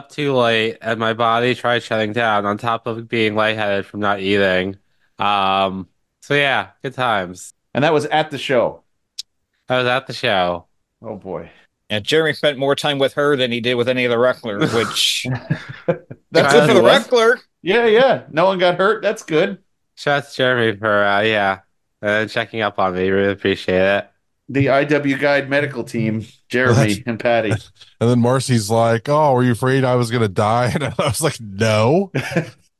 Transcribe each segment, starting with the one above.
I was up too late and my body tried shutting down on top of being lightheaded from not eating. Um, so yeah, good times. And that was at the show. I was at the show. Oh boy. And Jeremy spent more time with her than he did with any of the wrestler, which That's good for the what it was. wrestler. Yeah, yeah. No one got hurt. That's good. Shout out to Jeremy for uh, yeah, uh, checking up on me. Really appreciate it. The IW Guide medical team, Jeremy and Patty. And then Marcy's like, "Oh, were you afraid I was gonna die?" And I was like, "No."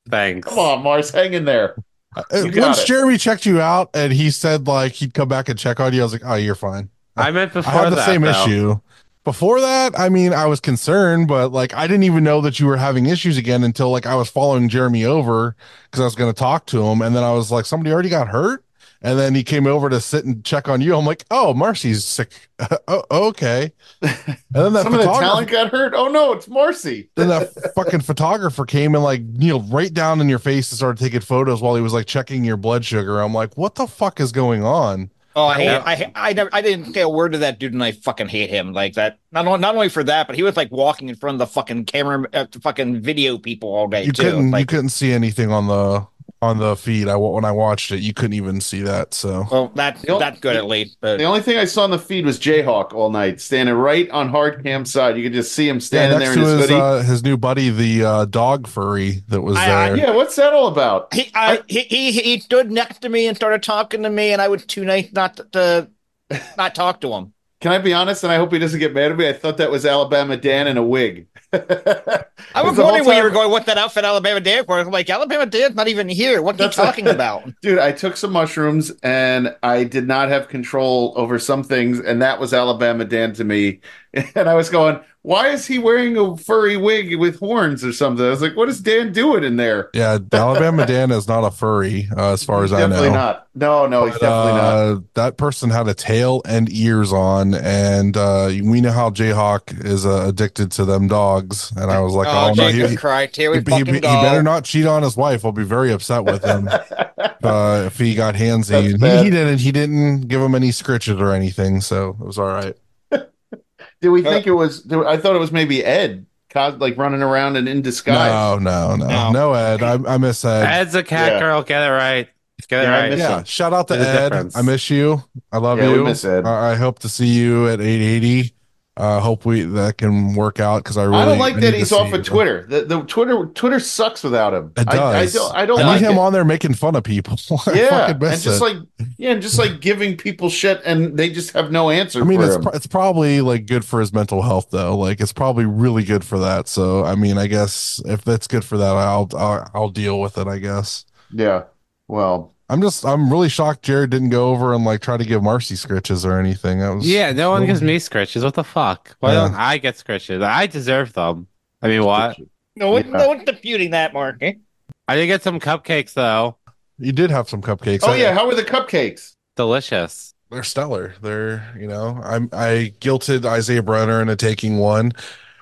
Thanks. Come on, Mars, hang in there. Uh, You got Once it. Jeremy checked you out and he said like he'd come back and check on you, I was like, "Oh, you're fine." I meant I had the that, same though. issue. Before that, I mean, I was concerned, but like I didn't even know that you were having issues again until like I was following Jeremy over because I was going to talk to him, and then I was like, somebody already got hurt, and then he came over to sit and check on you. I'm like, oh, Marcy's sick. oh, okay. And then that Some of the talent got hurt. Oh no, it's Marcy. then that fucking photographer came and like kneeled right down in your face and started taking photos while he was like checking your blood sugar. I'm like, what the fuck is going on? Oh, I hate, I, I never, I didn't say a word to that dude, and I fucking hate him like that. Not only, not only for that, but he was like walking in front of the fucking camera, uh, the fucking video people all day you too. couldn't you couldn't see anything on the on the feed. I when I watched it, you couldn't even see that. So well, that The only- that's good at least. But The only thing I saw on the feed was Jayhawk all night, standing right on hard cam side. You could just see him yeah, standing there next in to his his hoodie. uh, his new buddy, the uh, dog furry that was I- I- there. yeah, what's that all about? he, I, he, he, he stood next to me and started talking to me, and I was too nice not to, to not talk to him. Can I be honest? And I hope he doesn't get mad at me. I thought that was Alabama Dan in a wig. I was wondering when you were going, "What's that outfit Alabama Dan for?" I'm like, "Alabama Dan's not even here. What are you That's- talking about?" Dude, I took some mushrooms and I did not have control over some things, and that was Alabama Dan to me. And I was going, why is he wearing a furry wig with horns or something? I was like, what is Dan doing in there? Yeah, Alabama Dan is not a furry, uh, as far as He's I know. definitely not. No, no, he's But, definitely not. uh, That person had a tail and ears on, and uh, we know how Jayhawk is uh, addicted to them dogs. And I was like, oh, oh, no, he, Jesus he, Christ! Here we he- fucking he go. better not cheat on his wife. I'll be very upset with him uh, if he got handsy. And he, he didn't. He didn't give him any scritches or anything, so it was all right. Did we think it was? do- I thought it was maybe Ed, like running around and in disguise. No, no, no, No. no, Ed. I, I miss Ed. Ed's a cat Yeah. girl. Get it right. Get it Yeah, right. yeah, shout out to Ed. difference. I miss you. I love Yeah, we you. miss Ed. I I hope to see you at 880. Uh, hope we that can work out because I really I don't like need that he's off of Twitter. The, the Twitter Twitter sucks without him. It I, I does. don't. I don't I like need him it. on there making fun of people. I yeah, and just it. like yeah, and just like giving people shit, and they just have no answer I mean, for it's pro- it's probably like good for his mental health though. Like it's probably really good for that. So I mean, I guess if that's good for that, I'll I'll, I'll deal with it. I guess. yeah. Well, I'm just I'm really shocked Jared didn't go over and like try to give Marcy scritches or anything. That was Yeah, no one gives me scritches. What the fuck? Why Yeah. don't I get scritches? I deserve them. I mean, what? No, one, Yeah. no one's disputing that, Mark. eh? I did get some cupcakes though. You did have some cupcakes. oh I- yeah. How were the cupcakes? Delicious. they're stellar. They're you know I'm I guilted Isaiah Broner into taking one,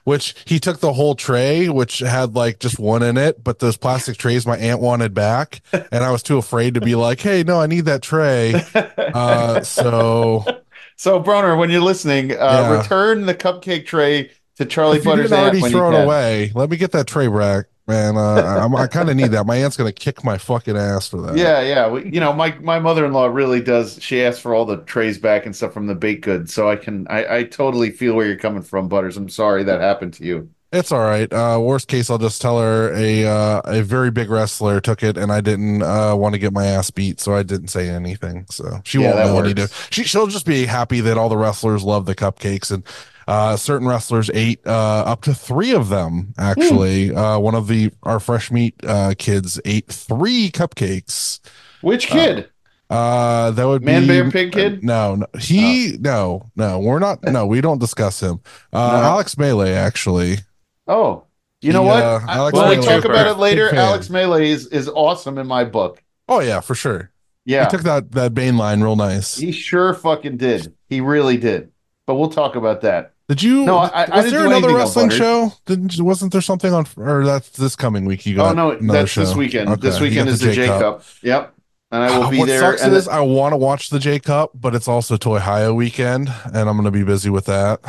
which he took the whole tray, which had like just one in it, but those plastic trays my aunt wanted back, and I was too afraid to be like, hey, no, I need that tray. Uh, so so, Broner, when you're listening, uh, Yeah. return the cupcake tray to Charly if you Butter's didn't aunt already when you can. away, let me get that tray back, man. Uh, I'm, I kind of need that. My aunt's gonna kick my fucking ass for that. Yeah, yeah. We, you know, my my mother in law really does. She asks for all the trays back and stuff from the baked goods, so I can. I, I totally feel where you're coming from, Butters. I'm sorry that happened to you. It's all right. Uh, worst case, I'll just tell her a uh, a very big wrestler took it, and I didn't uh, want to get my ass beat, so I didn't say anything. So she Yeah, won't know works. different. She she'll just be happy that all the wrestlers love the cupcakes, and uh, certain wrestlers ate uh, up to three of them. Actually, uh, one of the our fresh meat uh, kids ate three cupcakes. Which kid? Uh, that would Man, be Bear, Pig Kid? No, no, he no, no, we're not. No, we don't discuss him. Uh, No. Alex Melee actually. oh, you know he, what? uh, I- Alex when we Melee talk about it later, Alex Melee is, is awesome in my book. Oh yeah, for sure. Yeah, He took that that Bane line real nice. he sure fucking did. He really did. But we'll talk about that. Did you? No, I- I was didn't there another wrestling show? Didn't wasn't there something on? Or that's this coming week. You got? Oh no, that's this weekend. Okay, This weekend is the J Cup. Yep, and I will Uh, be what there. sucks and is I want to watch the J Cup, but it's also Toy Hio weekend, and I'm going to be busy with that.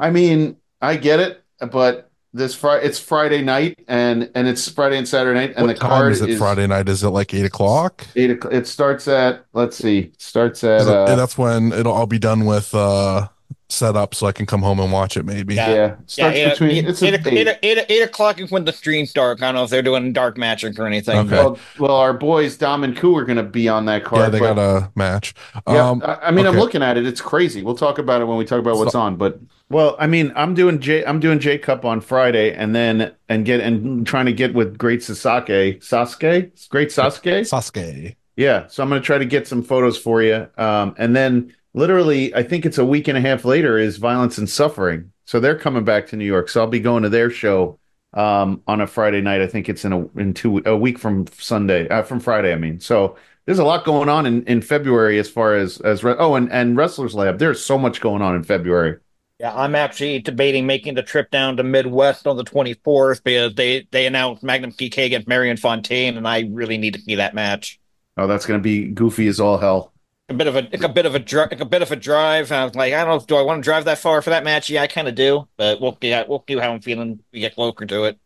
I mean, I get it, but this Friday. It's Friday night, and and it's Friday and Saturday night, and what the time card is it Friday night? Is it like eight o'clock? Eight. o'clock. It starts at. Let's see. Starts at. It- Uh, that's when it'll all be done with uh set up so I can come home and watch it maybe. Yeah. yeah. Yeah, Starts eight, between. eight, it's eight, a eight, eight, eight o'clock is when the stream's dark. I don't know if they're doing dark magic or anything. Okay. Well, well, our boys Dom and Ku are going to be on that card. Yeah, they but- got a match. Yeah, Um I, I mean, I'm looking at it. It's crazy. We'll talk about it when we talk about what's So- on. But well, I mean, I'm doing J. I'm doing J Cup on Friday, and then and get and trying to get with Great Sasuke. Sasuke, Great Sasuke. Sasuke. Yeah, so I'm going to try to get some photos for you. Um, and then literally, I think it's a week and a half later is Violence and Suffering. So they're coming back to New York. So I'll be going to their show um, on a Friday night. I think it's in a in two a week from Sunday uh, from Friday. I mean, so there's a lot going on in, in February as far as as re- oh and and Wrestlers Lab. There's so much going on in February. Yeah, I'm actually debating making the trip down to Midwest on the 24th because they they announced Magnum PK against Marion Fontaine, and I really need to see that match. Oh, that's going to be goofy as all hell. A bit of a like a bit of a dri- like a bit of a drive. I was like, I don't know, do I want to drive that far for that match? Yeah, I kind of do, but we'll see. We'll see how I'm feeling. We get closer to it.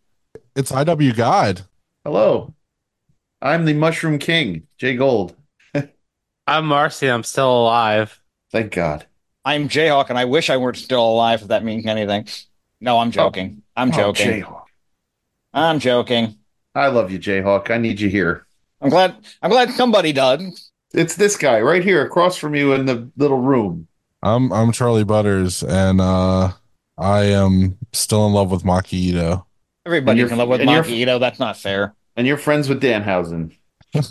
It's IW God. Hello, I'm the Mushroom King, Jay Gold. I'm Marcy. I'm still alive. Thank God. I'm Jayhawk, and I wish I weren't still alive. If that means anything. No, I'm joking. Oh. I'm Oh, joking. Jayhawk. I'm joking. I love you, Jayhawk. I need you here. I'm glad. I'm glad somebody does. It's this guy right here across from you in the little room. I'm I'm Charly Butters and uh I am still in love with Maki Itoh. Everybody's in love with and Maki Itoh. That's not fair. And you're friends with Danhausen.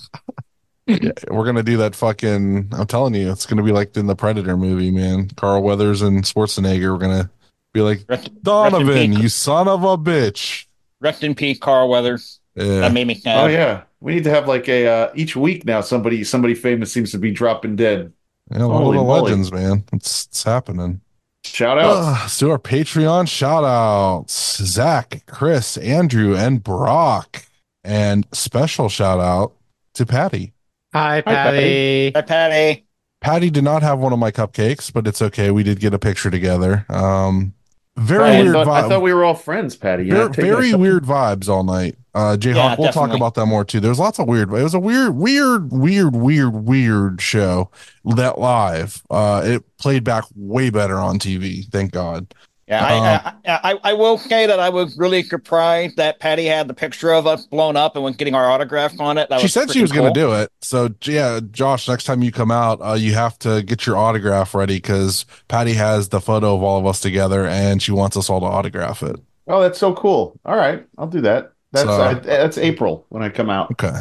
Yeah, we're gonna do that fucking I'm telling you, it's gonna be like in the Predator movie, man. Carl Weathers and Schwarzenegger. We're gonna be like Rest, Donovan, peace. you son of a bitch. rest in peace, Carl Weathers. Yeah. That made me sad. Oh yeah. We need to have like a uh, each week now somebody somebody famous seems to be dropping dead. Yeah, one of the moly. legends, man. It's it's happening. Shout out. Uh, let's do our Patreon shout outs. Zach, Chris, Andrew, and Brock. And special shout out to Patty. Hi, Patty. Patty. Hi, Patty. Patty did not have one of my cupcakes, but it's okay. We did get a picture together. Um, very I, weird thought, I thought we were all friends, Patty. You're very, not very weird vibes all night. Uh, Jayhawk, Yeah, we'll talk about that more too. There's lots of weird. It was a weird, weird, weird, weird, weird show that live. Uh, it played back way better on TV. Thank God. Yeah, I, I, I, I will say that I was really surprised that Patty had the picture of us blown up and was getting our autograph on it. That she was said she freaking was going to do it. So yeah, Josh, next time you come out, uh, you have to get your autograph ready because Patty has the photo of all of us together, and she wants us all to autograph it. Oh, that's so cool. All right, I'll do that. That's So- I, that's April when I come out. Okay.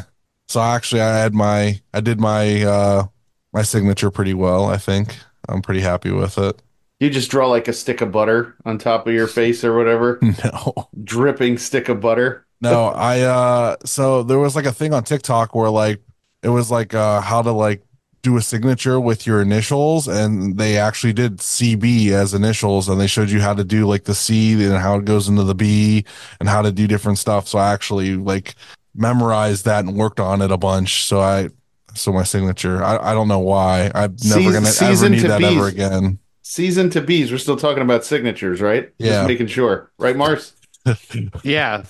So actually, I had my, I did my, uh, my signature pretty well. I think I'm pretty happy with it. You just draw like a stick of butter on top of your face or whatever, No, dripping stick of butter. no, I, uh, so there was like a thing on TikTok where like it was like, uh, how to like do a signature with your initials, and they actually did CB as initials, and they showed you how to do like the C and how it goes into the B and how to do different stuff. So I actually like memorized that and worked on it a bunch. So I, so my signature, I, I don't know why. I'm never gonna ever need that bees. ever again. Season to bees. We're still talking about signatures, right? Yeah. Just making sure, right, Mars? yeah.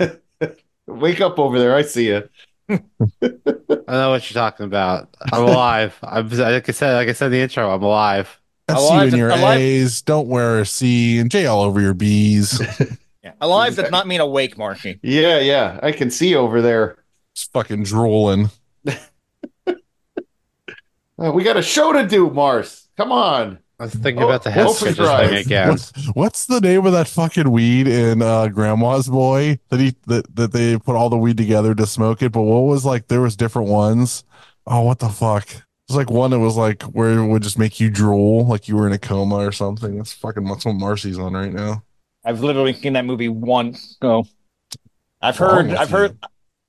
Wake up over there. I see you. I know what you're talking about. I'm alive. I'm like I said, like I said in the intro, I'm alive. I Alive see you in your alive- A's. Don't wear a C and J all over your B's. Yeah. Alive does not mean awake, Marcy. Yeah, yeah. I can see over there. Just fucking drooling. Uh, we got a show to do, Mars. Come on. I was thinking Oh, about the head open drive. thing again. What's, what's the name of that fucking weed in uh, Grandma's Boy that he that, that they put all the weed together to smoke it? But what was like there was different ones. Oh, what the fuck? It was like one that was like where it would just make you drool, like you were in a coma or something. That's fucking that's what Marcy's on right now. I've literally seen that movie once. So I've heard, I've you? heard,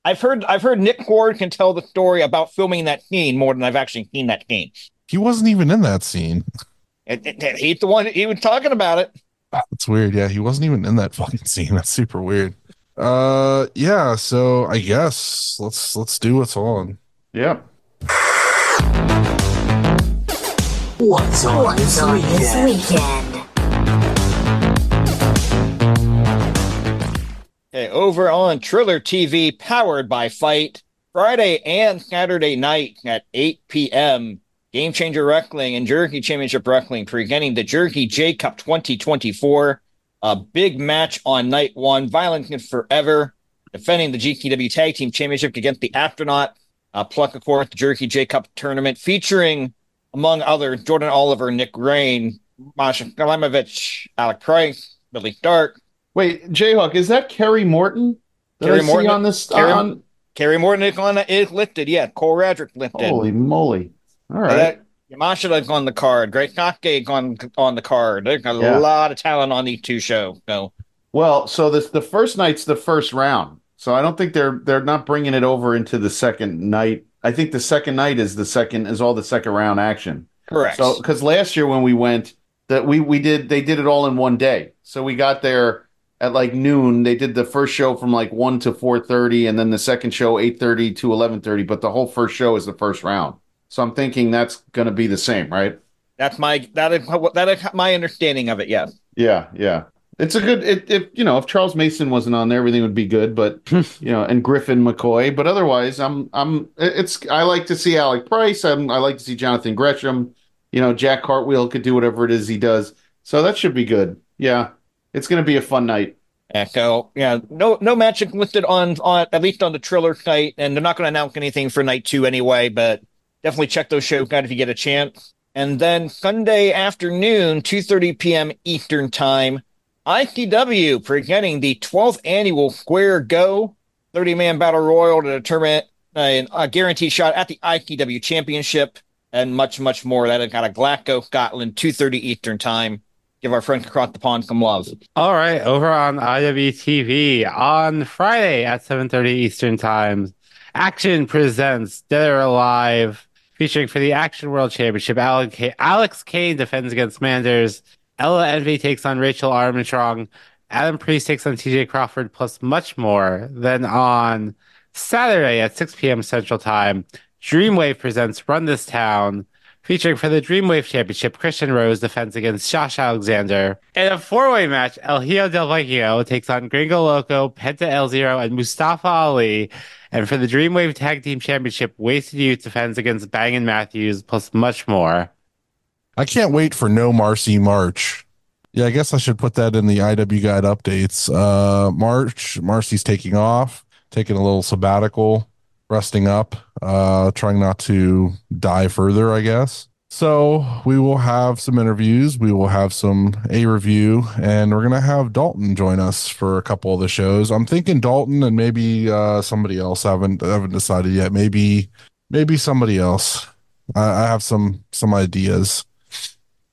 I've heard, I've heard Nick Ward can tell the story about filming that scene more than I've actually seen that scene. He wasn't even in that scene. It, it- it- he's the one. He was talking about it. That's weird. Yeah, he wasn't even in that fucking scene. That's super weird. Uh, yeah. So I guess let's let's do what's on. Yep. What's on this weekend? Hey, over on Triller TV, powered by FITE, Friday and Saturday night at 8 p.m. Game Changer Wrestling and Jersey Championship Wrestling presenting the Jersey J Cup 2024. A big match on night one. Violent Forever defending the GCW Tag Team Championship against the Astronaut. Uh, Pluck, of course, the Jersey J Cup tournament featuring, among others, Jordan Oliver, Nick Rain, Masha Slamovich, Alec Price, Billy Dark, Wait, Jayhawk, is that Kerry Morton? Kerry I Morton- on this Kerry- on Kerry Morton is on is lifted. Yeah, Cole Radrick lifted. Holy moly. All right. Yamashita on the card. Great Sasuke on on the card. There's a Yeah. lot of talent on these two shows. So Well, so this the first night's the first round. So I don't think they're they're not bringing it over into the second night. I think the second night is the second is all the second round action. correct. So because last year when we went, that we we did they did it all in one day. So we got there at like noon. They did the first show from like one to four thirty, and then the second show eight thirty to eleven thirty. But the whole first show is the first round. So I'm thinking that's going to be the same, right? that's my that is that is my understanding of it. Yes. Yeah, yeah. It's a good. It, if you know, if Charles Mason wasn't on there, everything would be good. But you know, and Griffin McCoy. But otherwise, I'm, I'm. It's. I like to see Alec Price. I'm, I like to see Jonathan Gresham. You know, Jack Cartwheel could do whatever it is he does. So that should be good. Yeah, it's going to be a fun night. Yeah, so yeah, no no matchup listed on on at least on the Triller site, and they're not going to announce anything for night two anyway. But definitely check those shows out if you get a chance. And then Sunday afternoon, two thirty p.m. Eastern time, ICW presenting the twelfth annual Square Go thirty man battle royal to determine a, a guaranteed shot at the ICW championship and much much more. That got a Glasgow, Scotland, two thirty Eastern time. Give our friends across the pond some love. All right, over on IWTV on Friday at 7:30 Eastern Time, Action presents Dead or Alive, featuring for the Action World Championship. Alex Kane defends against Manders. Ella Envy takes on Rachel Armstrong. Adam Priest takes on TJ Crawford, plus much more. Then on Saturday at 6 p.m. Central Time, Dreamwave presents Run This Town. Featuring for the Dreamwave Championship, Christian Rose defends against Josh Alexander. In a four-way match, El Hijo del Vecchio takes on Gringo Loco, Penta El Zero, and Mustafa Ali. And for the Dreamwave Tag Team Championship, Wasted Youth defends against Bang and Matthews, plus much more. I can't wait for No Marcy March. Yeah, I guess I should put that in the IW guide updates. Uh March, Marcy's taking off, taking a little sabbatical, resting up, uh trying not to die further, I guess. So we will have some interviews, we will have some A review, and we're gonna have Dalton join us for a couple of the shows. I'm thinking Dalton and maybe uh somebody else. I haven't I haven't decided yet. Maybe maybe somebody else. I, I have some some ideas.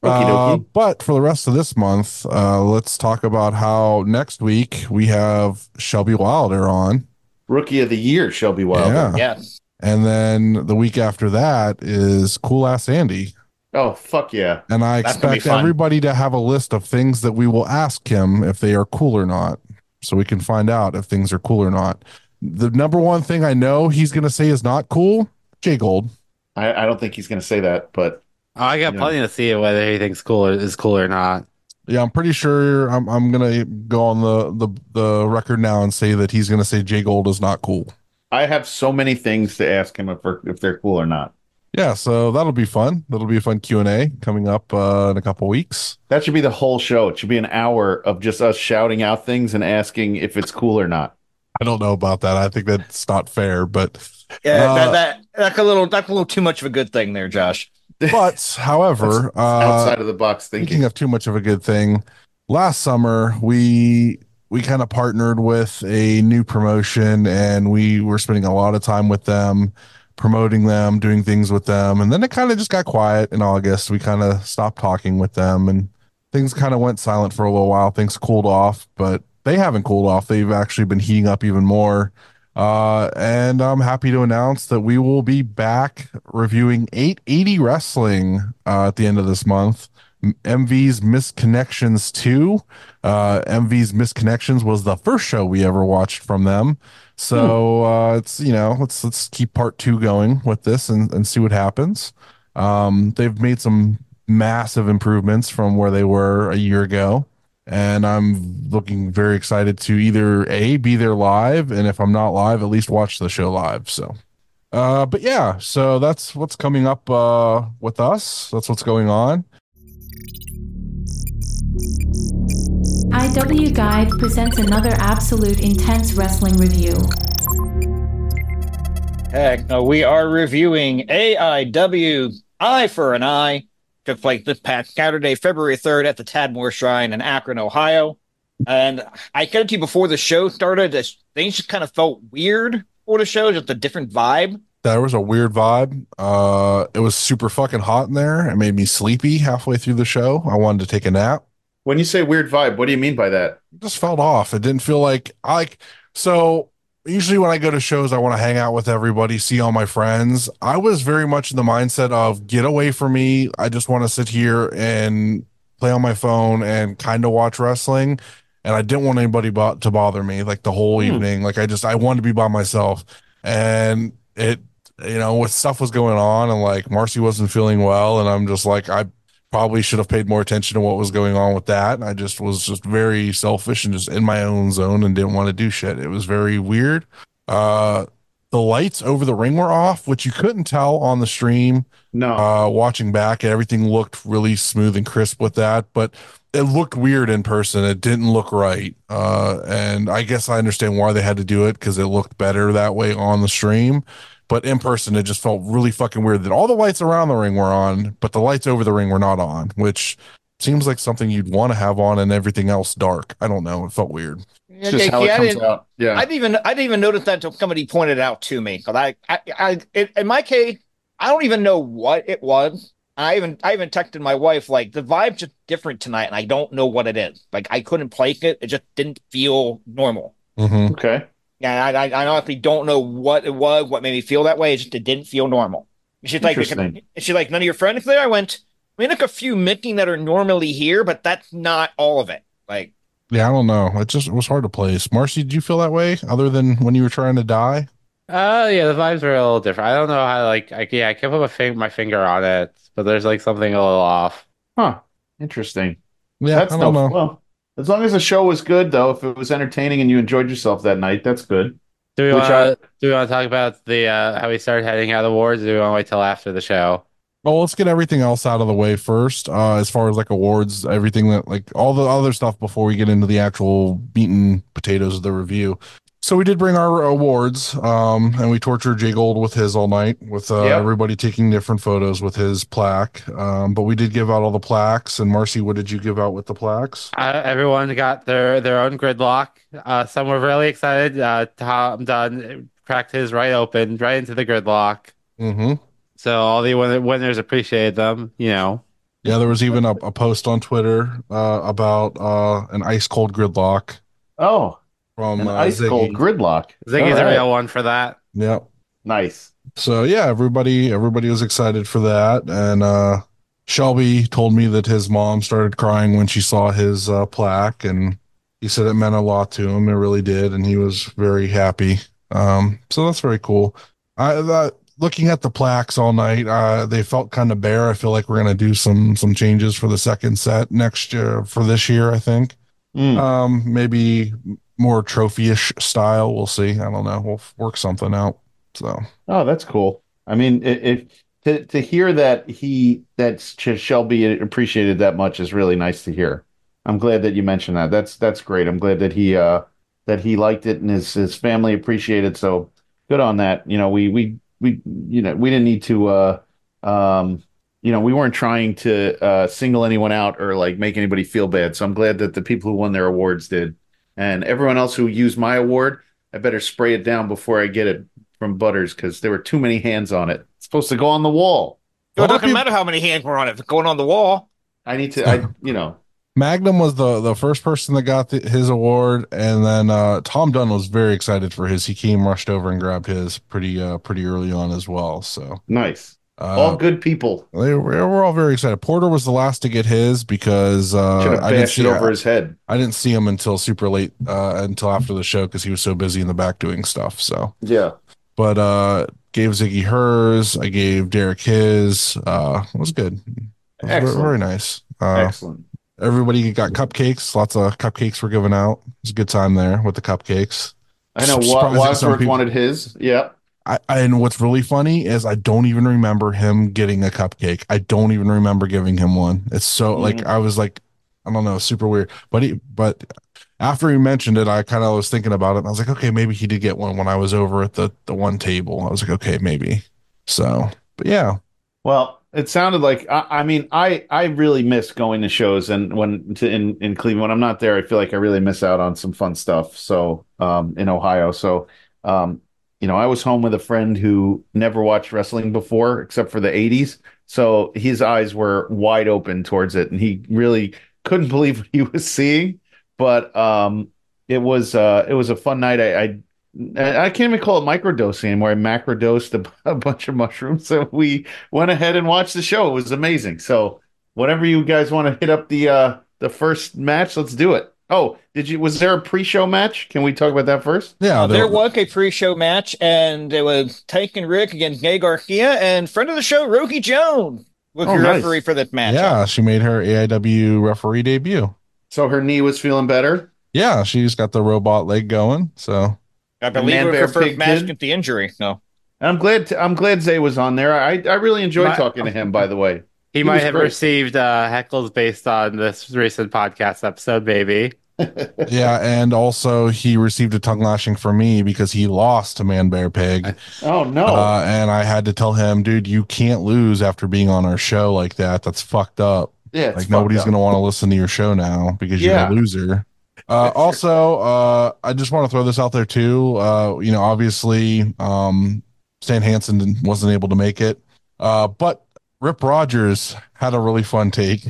Uh, but for the rest of this month, uh, let's talk about how next week we have Shelby Wilder on, Rookie of the year, Shelby Wilder. Yeah. Yes. And then the week after that is Cool Ass Andy. Oh fuck yeah! And I That's expect everybody to have a list of things that we will ask him if they are cool or not, so we can find out if things are cool or not. The number one thing I know he's going to say is not cool. Jay Gold. I, I don't think he's going to say that, but I got Yeah. plenty to see whether he thinks cool or, is cool or not. Yeah, I'm pretty sure I'm I'm gonna go on the the the record now and say that he's gonna say Jay Gold is not cool. I have so many things to ask him if if they're cool or not. Yeah, so that'll be fun. That'll be a fun Q and A coming up uh, in a couple weeks. That should be the whole show. It should be an hour of just us shouting out things and asking if it's cool or not. I don't know about that. I think that's not fair, but Yeah, Uh, that, that that's a little that's a little too much of a good thing there, Josh. but however, uh, Outside of the box Speaking thinking. of too much of a good thing, last summer we we kind of partnered with a new promotion and we were spending a lot of time with them, promoting them, doing things with them, and then it kind of just got quiet in August. We kind of stopped talking with them and things kind of went silent for a little while. Things cooled off, but they haven't cooled off. They've actually been heating up even more. Uh, and I'm happy to announce that we will be back reviewing 880 Wrestling uh, at the end of this month. MV's Misconnections 2. Uh, MV's Misconnections was the first show we ever watched from them. So uh, it's you know let's let's keep part two going with this and, and see what happens. Um, they've made some massive improvements from where they were a year ago, and I'm looking very excited to either a be there live, and if I'm not live, at least watch the show live. So, uh, but yeah, so that's what's coming up uh, with us. That's what's going on. IW Guide presents another absolute intense wrestling review. Heck, no, we are reviewing AIW Eye for an Eye. Took place this past Saturday, February 3rd at the Tadmor Shrine in Akron, Ohio. And I said to you before the show started, things just kind of felt weird for the show, just a different vibe. There was a weird vibe. Uh, it was super fucking hot in there. It made me sleepy halfway through the show. I wanted to take a nap. When you say weird vibe, what do you mean by that? It just felt off. It didn't feel like I like so usually when I go to shows, I want to hang out with everybody, see all my friends. I was very much in the mindset of get away from me. I just want to sit here and play on my phone and kind of watch wrestling. And I didn't want anybody bo- to bother me like the whole Hmm. evening. Like I just, I wanted to be by myself. And it, you know, with stuff was going on and like Marcy wasn't feeling well. And I'm just like, I probably should have paid more attention to what was going on with that. And I just was just very selfish and just in my own zone and didn't want to do shit. It was very weird. Uh, the lights over the ring were off, which you couldn't tell on the stream. No. Uh, watching back, everything looked really smooth and crisp with that, but it looked weird in person. It didn't look right. Uh, and I guess I understand why they had to do it because it looked better that way on the stream. But in person, it just felt really fucking weird that all the lights around the ring were on, but the lights over the ring were not on, which seems like something you'd want to have on and everything else dark. I don't know. It felt weird. it's just Okay, how see, it I comes didn't- out. Yeah. I didn't even I didn't even notice that until somebody pointed it out to me. Because I, I, I it, in my case, I don't even know what it was. I even I even texted my wife like the vibe's just different tonight, and I don't know what it is. Like I couldn't place it; it just didn't feel normal. Mm-hmm. okay. Yeah, I, I, I honestly don't know what it was, what made me feel that way. It just it didn't feel normal. She's like, she's like, none of your friends there. I went, we like a few missing that are normally here, but that's not all of it. Like, Yeah, I don't know. It just it was hard to place. Marcy, did you feel that way other than when you were trying to die? Uh, yeah, the vibes were a little different. I don't know how, like, I, yeah, I can't put my, fing my finger on it, but there's like something a little off. Huh. Interesting. Yeah, that's I no don't know. well. As long as the show was good, though, if it was entertaining and you enjoyed yourself that night, that's good. Do we want to do we want to talk about the uh, how we started heading out of awards? Or do we want to wait till after the show? Well, let's get everything else out of the way first. Uh, as far as like awards, everything that like all the other stuff before we get into the actual beaten potatoes of the review. So we did bring our awards, um, and we tortured Jay Gold with his all night, with uh, Yep. everybody taking different photos with his plaque. Um, but we did give out all the plaques. And Marcy, what did you give out with the plaques? Uh, everyone got their their own gridlock. Uh, some were really excited. Uh, Tom Dunn cracked his right open, right into the gridlock. Mm-hmm. So all the win- winners appreciated them. You know, Yeah, there was even a, a post on Twitter uh, about uh, an ice cold gridlock Oh, from an uh, ice cold gridlock. Ziggy's All a real one for that. Yep. Nice. So yeah, everybody everybody was excited for that, and uh, Shelby told me that his mom started crying when she saw his uh, plaque, and he said it meant a lot to him. It really did, and he was very happy. Um, so that's very cool. I that, looking at the plaques all night, uh, they felt kind of bare. I feel like we're gonna do some some changes for the second set next year for this year. I think Mm. um, maybe more trophy-ish style. We'll see. I don't know. We'll work something out. So. Oh, that's cool. I mean, it to to hear that he that Sh- Shelby appreciated that much is really nice to hear. I'm glad that you mentioned that. That's that's great. I'm glad that he uh that he liked it and his his family appreciated. So good on that. You know, we we we you know we didn't need to uh um you know we weren't trying to uh single anyone out or like make anybody feel bad. So I'm glad that the people who won their awards did, and everyone else who used my award, I better spray it down before I get it from Butters because there were too many hands on it. It's supposed to go on the wall. it doesn't peop- matter how many hands were on it, if it's going on the wall. I need to, I you know, Magnum was the the first person that got the, his award, and then uh, Tom Dunn was very excited for his. He came rushed over and grabbed his pretty uh, pretty early on as well. So nice. Uh, All good people. they were, they were all very excited. Porter was the last to get his because uh, I didn't see it over his head. I didn't see him until super late uh, until after the show because he was so busy in the back doing stuff. So, Yeah. but uh, gave Ziggy hers. I gave Derek his. Uh, it was good. It was very nice. Uh, Excellent. everybody got cupcakes. Lots of cupcakes were given out. It was a good time there with the cupcakes. I know Wa- Wadsworth wanted his. Yep. I, and what's really funny is I don't even remember him getting a cupcake. I don't even remember giving him one. It's so like I was like, I don't know, super weird. But he, but after he mentioned it, I kind of was thinking about it. And I was like, okay, maybe he did get one when I was over at the the one table. I was like, okay, maybe. So, but yeah, Well, it sounded like I, I mean I I really miss going to shows and when to in in Cleveland when I'm not there I feel like I really miss out on some fun stuff. So um in Ohio, so um you know I was home with a friend who never watched wrestling before except for the 80s. So his eyes were wide open towards it and he really couldn't believe what he was seeing. But um it was uh it was a fun night. I, I I can't even call it microdosing anymore. I macrodosed a, a bunch of mushrooms. So we went ahead and watched the show. It was amazing. So whenever you guys want to hit up the uh the first match, let's do it. Oh, did you was there a pre-show match? Can we talk about that first? yeah. There there- was a pre-show match, and it was Tank and Rick against Zay Garcia, and friend of the show, Roki Jones, was Oh, your nice. referee for this match. yeah, she made her AIW referee debut. So her knee was feeling better. Yeah, she's got the robot leg going. So I believe Man it was her first match Kid? with the injury. No, I'm glad I'm glad Zay was on there. I I really enjoyed My- talking to him. By the way, He, He might have great. received uh, heckles based on this recent podcast episode, maybe. Yeah, and also he received a tongue lashing from me because he lost to Man Bear Pig. oh no, Uh, and I had to tell him, dude, you can't lose after being on our show like that. That's fucked up. yeah, like nobody's up. gonna want to listen to your show now because you're a loser. Uh, also, uh, I just want to throw this out there too. Uh, you know, obviously, um, Stan Hansen wasn't able to make it, uh, but Rip Rogers had a really fun take,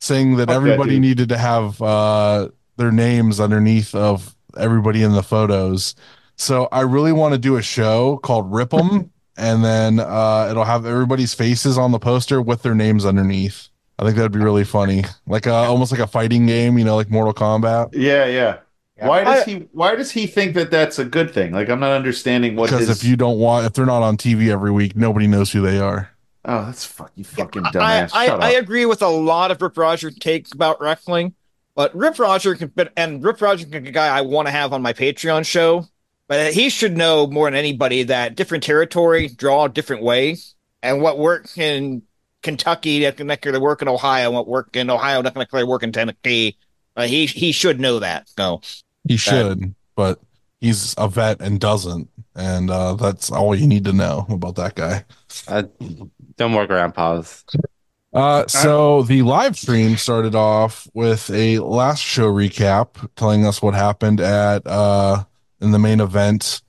saying that that everybody dude. needed to have uh, their names underneath of everybody in the photos. So I really want to do a show called Rip 'em, and then uh, it'll have everybody's faces on the poster with their names underneath. I think that'd be really funny, like a, almost like a fighting game, you know, like Mortal Kombat. Yeah, yeah. Yeah. Why does I- he Why does he think that that's a good thing? Like I'm not understanding what Because his. if you don't want, if they're not on TV every week, nobody knows who they are. oh, that's fuck you, fucking I, dumbass. I, Shut I agree with a lot of Rip Rogers' takes about wrestling, but Rip Rogers can, but and Rip Rogers is a guy I want to have on my Patreon show. But he should know more than anybody that different territory draw different ways, and what works in Kentucky that can necessarily work in Ohio, what work in Ohio that can necessarily work in Tennessee. Uh, he he should know that. So He should, but he's a vet and doesn't, and uh, that's all you need to know about that guy. Uh, no more grandpas. Uh, so the live stream started off with a last show recap, telling us what happened at uh in the main event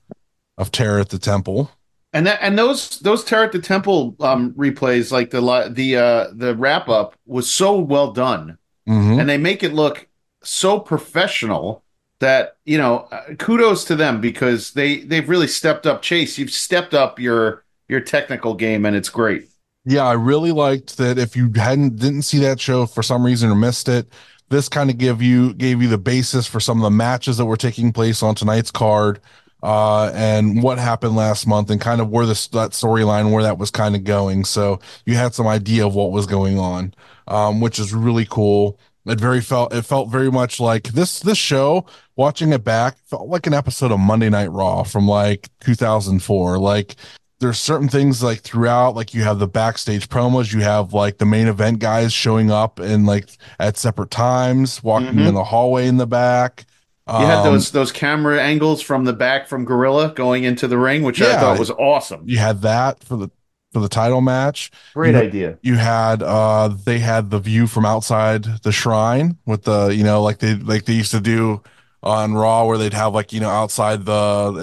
of Terror at the Temple. And that and those those Terror at the Temple um replays, like the the uh the wrap up was so well done, Mhm. and they make it look so professional that you know uh, kudos to them because they they've really stepped up. Chase, you've stepped up your your technical game, and it's great. Yeah, I really liked that. If you hadn't didn't see that show for some reason or missed it, this kind of give you gave you the basis for some of the matches that were taking place on tonight's card, uh, and what happened last month, and kind of where this that storyline where that was kind of going. So you had some idea of what was going on, um, which is really cool. It very felt it felt very much like this this show. Watching it back felt like an episode of Monday Night Raw from like 2004. Like there's certain things like throughout like you have the backstage promos you have like the main event guys showing up and like at separate times walking Mhm. in the hallway in the back You had Um, those those camera angles from the back from Gorilla going into the ring, which I thought was awesome. you had that for the for the title match Great you- idea. you had uh they had the view from outside the shrine with the you know like they like they used to do on raw where they'd have like you know outside the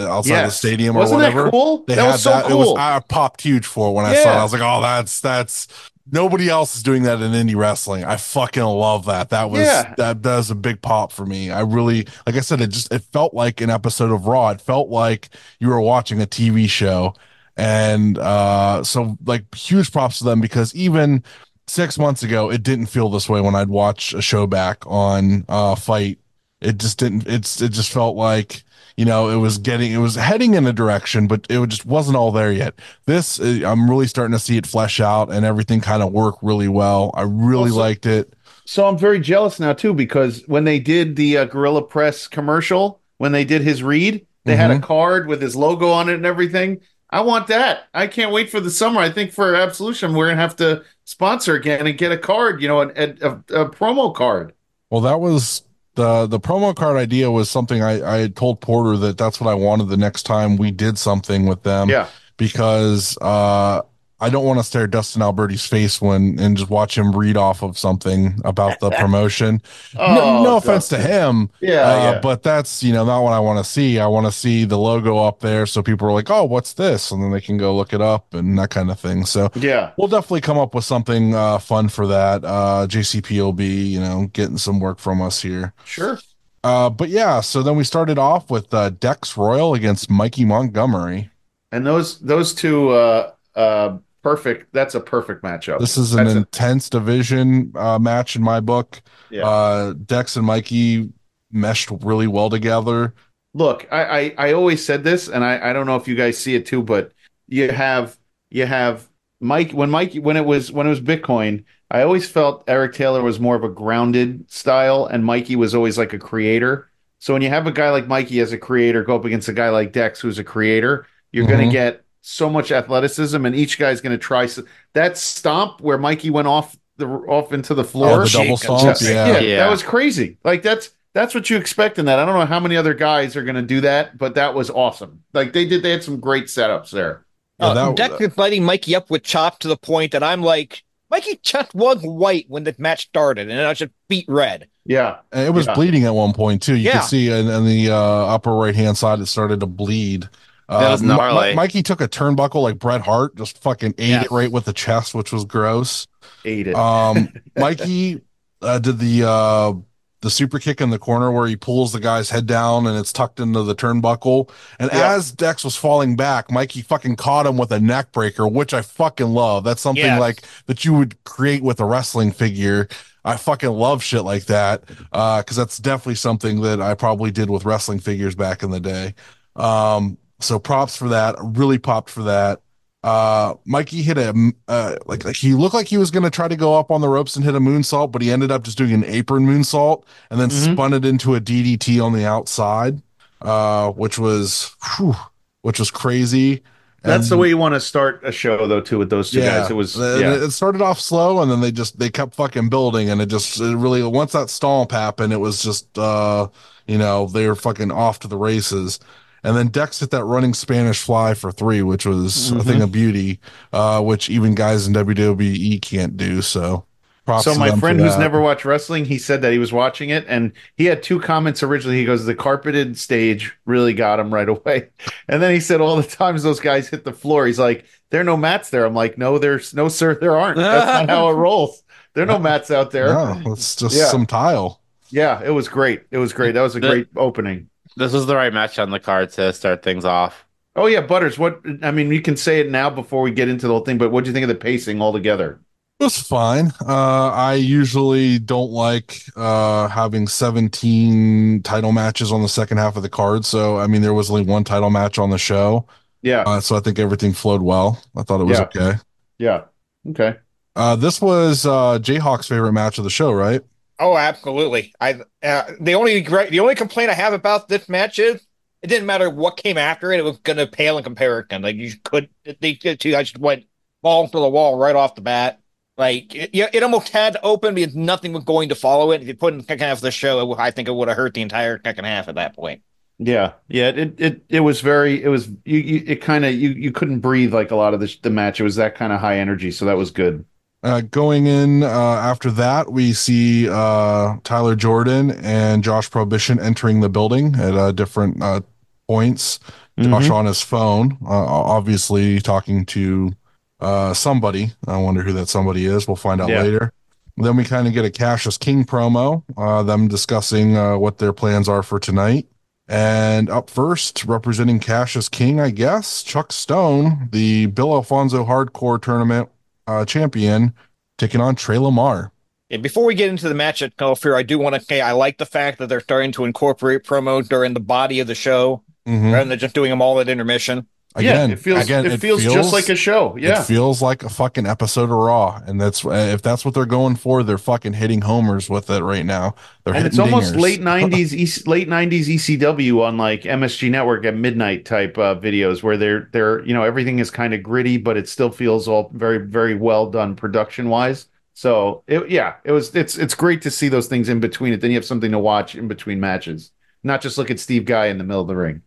outside the Yes. stadium Wasn't or whatever that cool? They that had was so that. It was I popped huge for it when I saw it. I was like, oh, that's that's nobody else is doing that in indie wrestling. I fucking love that. That was Yeah. that that was a big pop for me. I really like I said, it just it felt like an episode of Raw. It felt like you were watching a TV show. And uh so like huge props to them because even six months ago it didn't feel this way when I'd watch a show back on uh FITE. It just didn't it's it just felt like you know it was getting it was heading in a direction but it just wasn't all there yet this uh, i'm really starting to see it flesh out and everything kind of work really well i really Also- liked it So I'm very jealous now too because when they did the uh, Gorilla Press commercial, when they did his read, they had a card with his logo on it and everything. I want that. I can't wait for the summer. I think for Absolution, we're gonna have to sponsor again and get a card. You know, a, a, a promo card. Well, that was the the promo card idea was something I I had told Porter that that's what I wanted the next time we did something with them. Yeah. because uh I don't want to stare Dustin Alberti's face when and just watch him read off of something about the promotion. no, Oh, no offense to him. Yeah, uh, yeah. but that's you know not what I want to see. I want to see the logo up there so people are like, oh, what's this? And then they can go look it up and that kind of thing. So Yeah. we'll definitely come up with something uh, fun for that. Uh, JCP will be you know getting some work from us here. Sure. Uh, but yeah, so then we started off with uh, Dex Royal against Mikey Montgomery. And those those two uh uh perfect that's a perfect matchup. This is an That's a- intense division uh, match in my book. Yeah. Uh, Dex and Mikey meshed really well together. look, I, I I always said this, and I I don't know if you guys see it too, but you have you have Mike when Mike when it was when it was Bitcoin. I always felt Eric Taylor was more of a grounded style, and Mikey was always like a creator. So when you have a guy like Mikey as a creator go up against a guy like Dex who's a creator, you're going Mhm. to get so much athleticism, and each guy's going to try s- that stomp where Mikey went off the off into the floor. Oh, the double stomp, Jackson. yeah. Yeah, that was crazy. Like that's that's what you expect in that. I don't know how many other guys are going to do that, but that was awesome. Like they did, they had some great setups there. Yeah, Uh, that- Dex is lighting Mikey up with chop to the point that I'm like, Mikey just was white when the match started, and I was just beat red. Yeah, And it was Yeah. bleeding at one point too. You Yeah. could see in, in the uh, upper right hand side, it started to bleed. Uh, That was gnarly. Mi- Mikey took a turnbuckle like Bret Hart, just fucking ate Yes. it right with the chest, which was gross. ate it. Um, Mikey uh, did the uh, the super kick in the corner where he pulls the guy's head down and it's tucked into the turnbuckle. And Yeah. as Dex was falling back, Mikey fucking caught him with a neck breaker, which I fucking love. That's something Yes. like that you would create with a wrestling figure. I fucking love shit like that because that's definitely something that I probably did with wrestling figures back in the day. Um, so props for that. Really popped for that. Uh, Mikey hit a uh, like, like he looked like he was gonna try to go up on the ropes and hit a moonsault, but he ended up just doing an apron moonsault and then Mhm. spun it into a DDT on the outside, uh, which was whew, which was crazy. That's And- the way you want to start a show, though, too, with those two guys. It was yeah, It started off slow, and then they just they kept fucking building, and it just it really once that stomp happened, it was just uh you know they were fucking off to the races. And then Dex hit that running Spanish fly for three, which was a Mm-hmm. thing of beauty, uh, which even guys in WWE can't do. So, props So my them friend who's never watched wrestling, he said that he was watching it, and he had two comments originally. He goes, "The carpeted stage really got him right away," and then he said, "All the times those guys hit the floor, he's like, there are no mats there." I'm like, "No, there's no, sir, there aren't. That's not how it rolls. There are no mats out there." no, it's just Yeah. some tile. Yeah, it was great. It was great. That was a The- great opening. This was the right match on the card to start things off. Oh yeah, Butters. What I mean, you can say it now before we get into the whole thing. But what do you think of the pacing altogether? It was fine. Uh, I usually don't like uh, having 17 title matches on the second half of the card. So, I mean, there was only one title match on the show. Yeah, Uh, so I think everything flowed well. I thought it was Yeah. okay. yeah. Okay. Uh, this was uh, Jayhawk's favorite match of the show, right? Oh, absolutely. I uh, the only the only complaint I have about this match is it didn't matter what came after it; it was going to pale in comparison. Like you could, the the two guys just went ball to the wall right off the bat. Like it, it almost had to open because nothing was going to follow it. If you put in the second half of the show, it, I think it would have hurt the entire second half at that point. Yeah, yeah. It it it was very. It was you. you it kind of you you couldn't breathe like a lot of the the match. It was that kind of high energy. So that was good. Uh, going in uh, after that, we see uh, Tyler Jordan and Josh Prohibition entering the building at uh, different uh, points. Josh on his phone, uh, obviously talking to uh, somebody. I wonder who that somebody is. We'll find out Yeah. later. Then we kind of get a Cassius King promo, uh, them discussing uh, what their plans are for tonight. And up first, representing Cassius King, I guess, Chuck Stone, the Bill Alfonso Hardcore Tournament uh, champion, taking on Trey Lamar. And before we get into the match at No Fear, I do want to say I like the fact that they're starting to incorporate promos during the body of the show Mhm. rather than just doing them all at intermission. Again, yeah, it feels again, it, feels, just like a show. Yeah, It feels like a fucking episode of Raw, and that's if that's what they're going for, they're fucking hitting homers with it right now. They're and it's almost dingers. late '90s, late '90s ECW on like MSG Network at midnight type uh, videos where they're they're you know everything is kind of gritty, but it still feels all very very well done production wise. So it, yeah, it was it's it's great to see those things in between it. Then you have something to watch in between matches, not just look at Steve Guy in the middle of the ring.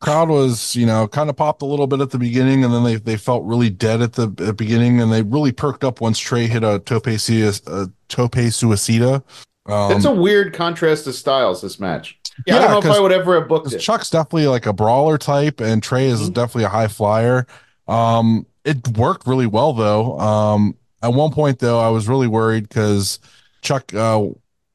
Crowd was, you know, kind of popped a little bit at the beginning, and then they they felt really dead at the at beginning, and they really perked up once Trey hit a tope a tope suicida. Um, It's a weird contrast of styles. This match. Yeah, I don't know if I would ever have booked it. Chuck's definitely like a brawler type, and Trey is Mhm. definitely a high flyer. Um, it worked really well though. Um, at one point though, I was really worried because Chuck uh,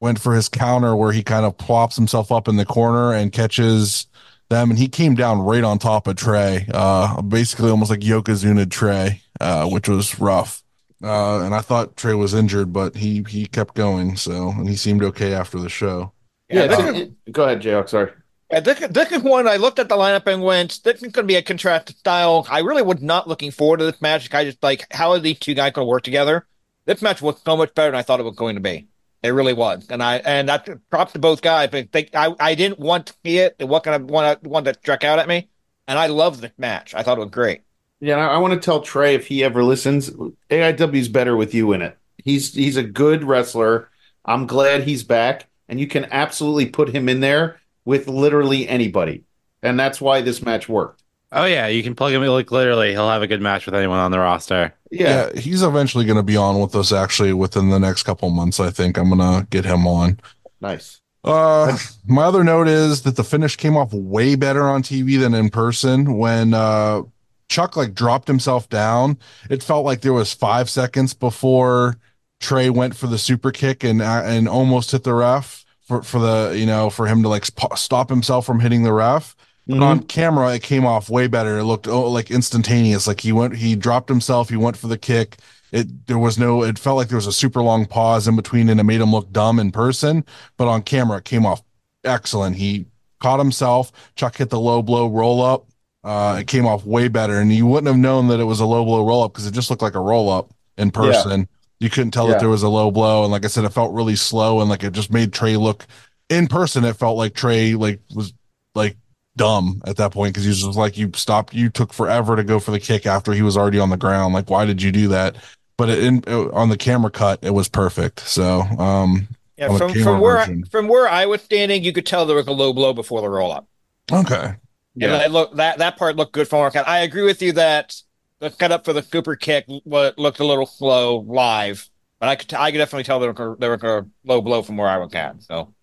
went for his counter where he kind of plops himself up in the corner and catches them, and he came down right on top of Trey, uh, basically almost like Yokozuna Trey, uh, which was rough. Uh, and I thought Trey was injured, but he he kept going, so and he seemed okay after the show. yeah, this this is- is- go ahead, Jay. Sorry. Yeah, this, this is one I looked at the lineup and went, this is going to be a contrasted style. I really was not looking forward to this match. I just like, how are these two guys going to work together? This match was so much better than I thought it was going to be. It really was, and I and that props to both guys. But they, I I didn't want to see it. It wasn't one one that struck out at me, and I loved this match. I thought it was great. Yeah, I, I want to tell Trey if he ever listens, AIW's better with you in it. He's he's a good wrestler. I'm glad he's back, and you can absolutely put him in there with literally anybody, and that's why this match worked. Oh yeah, you can plug him in like literally. He'll have a good match with anyone on the roster. Yeah, yeah, he's eventually going to be on with us actually within the next couple months. I think I'm going to get him on. nice. Uh, my other note is that the finish came off way better on TV than in person. When uh, Chuck like dropped himself down, it felt like there was five seconds before Trey went for the super kick and uh, and almost hit the ref for for the you know for him to like sp- stop himself from hitting the ref. But on camera, it came off way better. It looked oh, like instantaneous. Like he went, he dropped himself, he went for the kick. It there was no. It felt like there was a super long pause in between, and it made him look dumb in person. But on camera, it came off excellent. He caught himself. Chuck hit the low blow roll up. Uh, it came off way better, and you wouldn't have known that it was a low blow roll up because it just looked like a roll up in person. You couldn't tell Yeah. that there was a low blow, and like I said, it felt really slow, and like it just made Trey look in person. It felt like Trey like was like dumb at that point because he was just like you stopped you took forever to go for the kick after he was already on the ground. Like why did you do that? But it, in, it- on the camera cut it was perfect. So um Yeah, from from where I, from where I was standing, you could tell there was a low blow before the roll up. okay Yeah, and that look that that part looked good from our count. I agree with you that the cut up for the super kick looked a little slow live, but I could I could definitely tell there was a, there was a low blow from where I was at. So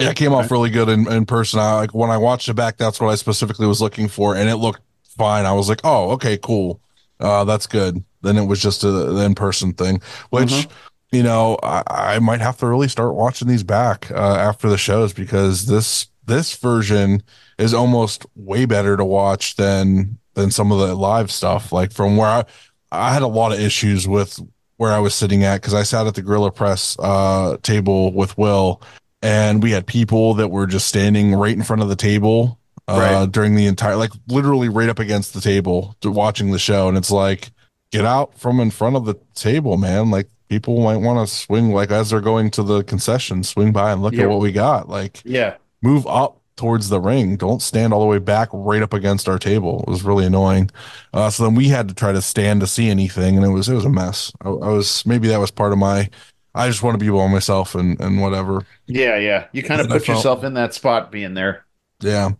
yeah it came off really good in, in person. I, like when i watched it back that's what i specifically was looking for and it looked fine. I was like oh okay cool. Uh that's good. Then it was just a, the in-person thing which Mhm. you know I, I might have to really start watching these back uh, after the shows because this this version is almost way better to watch than than some of the live stuff. Like from where i i had a lot of issues with where i was sitting at because i sat at the gorilla press uh table with will and we had people that were just standing right in front of the table uh Right. during the entire like literally right up against the table to watching the show and it's like get out from in front of the table man. Like people might want to swing like as they're going to the concession swing by and look Yeah. at what we got. Like Yeah, move up towards the ring. Don't stand all the way back right up against our table. It was really annoying. Uh so then we had to try to stand to see anything and it was it was a mess. I, I was maybe that was part of my i just want to be by myself and and whatever yeah, yeah. You kind of And I put felt- yourself in that spot being there. Yeah.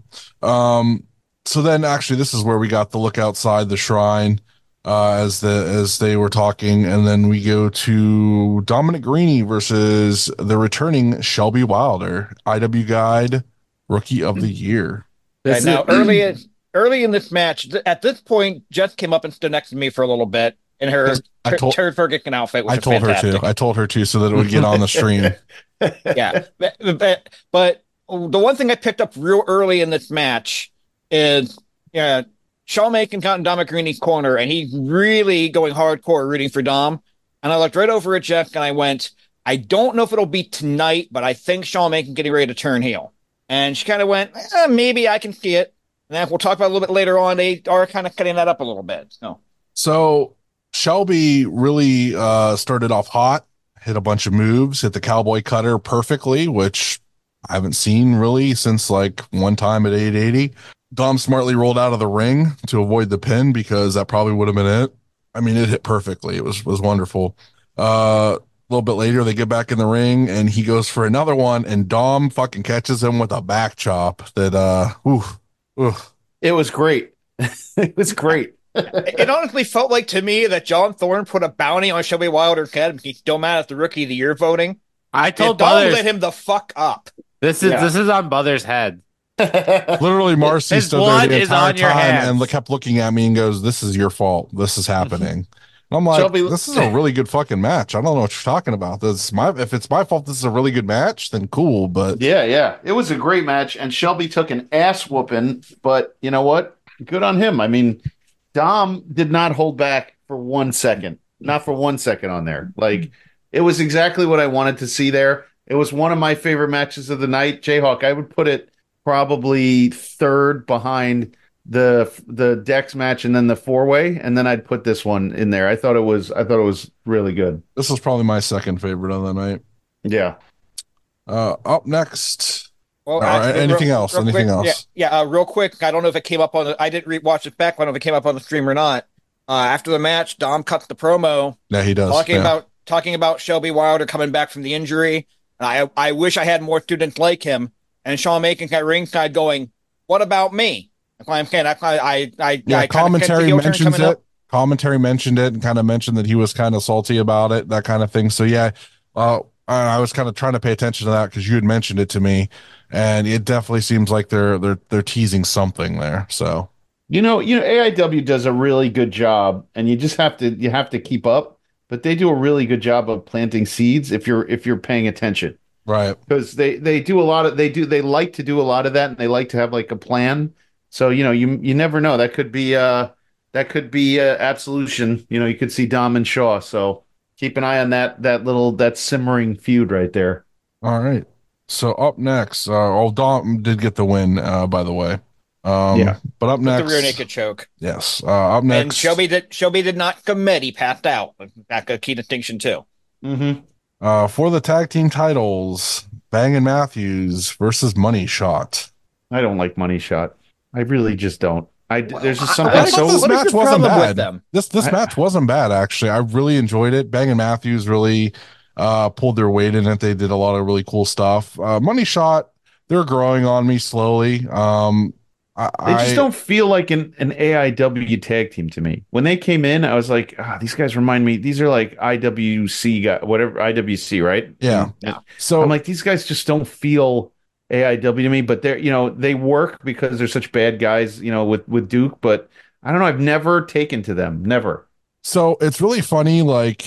Um so then actually this is where we got the look outside the shrine uh as the as they were talking and then we go to Dominic Greeny versus the returning Shelby Wilder, IW guide rookie of the year. right now early in, early in this match, th- at this point, Jess came up and stood next to me for a little bit in her I Tur- told- Turd Ferguson outfit. Which I told her to. I told her to so that it would get on the stream. yeah. But, but, but the one thing I picked up real early in this match is yeah, Shawn Macon got in Dominic Greeny's corner and he's really going hardcore rooting for Dom. And I looked right over at Jess and I went, I don't know if it'll be tonight, but I think Shawn Macon getting ready to turn heel. And she kind of went, eh, maybe I can see it. And then we'll talk about a little bit later on. They are kind of cutting that up a little bit. So So Shelby really uh, started off hot, hit a bunch of moves, hit the cowboy cutter perfectly, which I haven't seen really since like one time at 880. Dom smartly rolled out of the ring to avoid the pin because that probably would have been it. I mean, it hit perfectly. It was was wonderful. Uh, a little bit later, they get back in the ring and he goes for another one, and Dom fucking catches him with a back chop that uh, ooh. It was great. it was great. It honestly felt like to me that John Thorne put a bounty on Shelby Wilder's head. He's still mad at the rookie of the year voting. I told Dom Butters lit him the fuck up. this is Yeah. this is on Butters' head. Literally, Marcy His stood there blood the is entire on your time hands. and kept looking at me and goes, "This is your fault. This is happening." And I'm like, Shelby- "This is a really good fucking match. I don't know what you're talking about. This is my if it's my fault. This is a really good match. Then cool, but Yeah, yeah. It was a great match, and Shelby took an ass whooping, but you know what? Good on him. I mean, Dom did not hold back for one second. Not for one second on there. Like it was exactly what I wanted to see there. It was one of my favorite matches of the night. JHawk, I would put it probably third behind the the Dex match and then the four way, and then I'd put this one in there. I thought it was I thought it was really good. this was probably my second favorite of the night. Yeah. Uh, up next, Well, All right, actually, anything else? Anything quick, else? Yeah, yeah uh, real quick. I don't know if it came up on. The, I didn't re-watch it back. I don't know if it came up on the stream or not. Uh, after the match, Dom cuts the promo yeah, he does. talking yeah. about talking about Shelby Wilder coming back from the injury. And I I wish I had more students like him. And Sean Macon at ringside going, "What about me?" I'm saying I I I, I yeah, I kinda kept the commentary mentions it. up. Commentary mentioned it and kind of mentioned that he was kind of salty about it, that kind of thing. So yeah, uh, I was kind of trying to pay attention to that because you had mentioned it to me, and it definitely seems like they're they're they're teasing something there. So You know, you know, AIW does a really good job, and you just have to you have to keep up. But they do a really good job of planting seeds if you're if you're paying attention, right, because they they do a lot of they do they like to do a lot of that, and they like to have like a plan. So you know, you you never know that could be uh that could be uh, absolution. You know, you could see Dom and Shaw. So keep an eye on that that little that simmering feud right there. all right. So up next, uh, oh Dom did get the win, uh, by the way. Um, Yeah. But up With next, the rear naked choke. yes. Uh, up next, And Shelby did Shelby did not commit. He passed out. That's a key distinction too. Mm-hmm. uh, for the tag team titles, Bang and Matthews versus Money Shot. I don't like Money Shot. I really just don't. I there's just I- something I- I so this match wasn't bad. them? This this I- match wasn't bad actually. I really enjoyed it. Bang and Matthews really uh, pulled their weight in it. They did a lot of really cool stuff. Uh, Money Shot, they're growing on me slowly. Um, I, They just I- don't feel like an, an AIW tag team to me. When they came in, I was like, ah, these guys remind me. These are like IWC guy, whatever IWC, right? Yeah. And So I'm like, these guys just don't feel AIW to me. But they're, you know, they work because they're such bad guys, you know, with with Duke. But I don't know. I've never taken to them. Never. So it's really funny. Like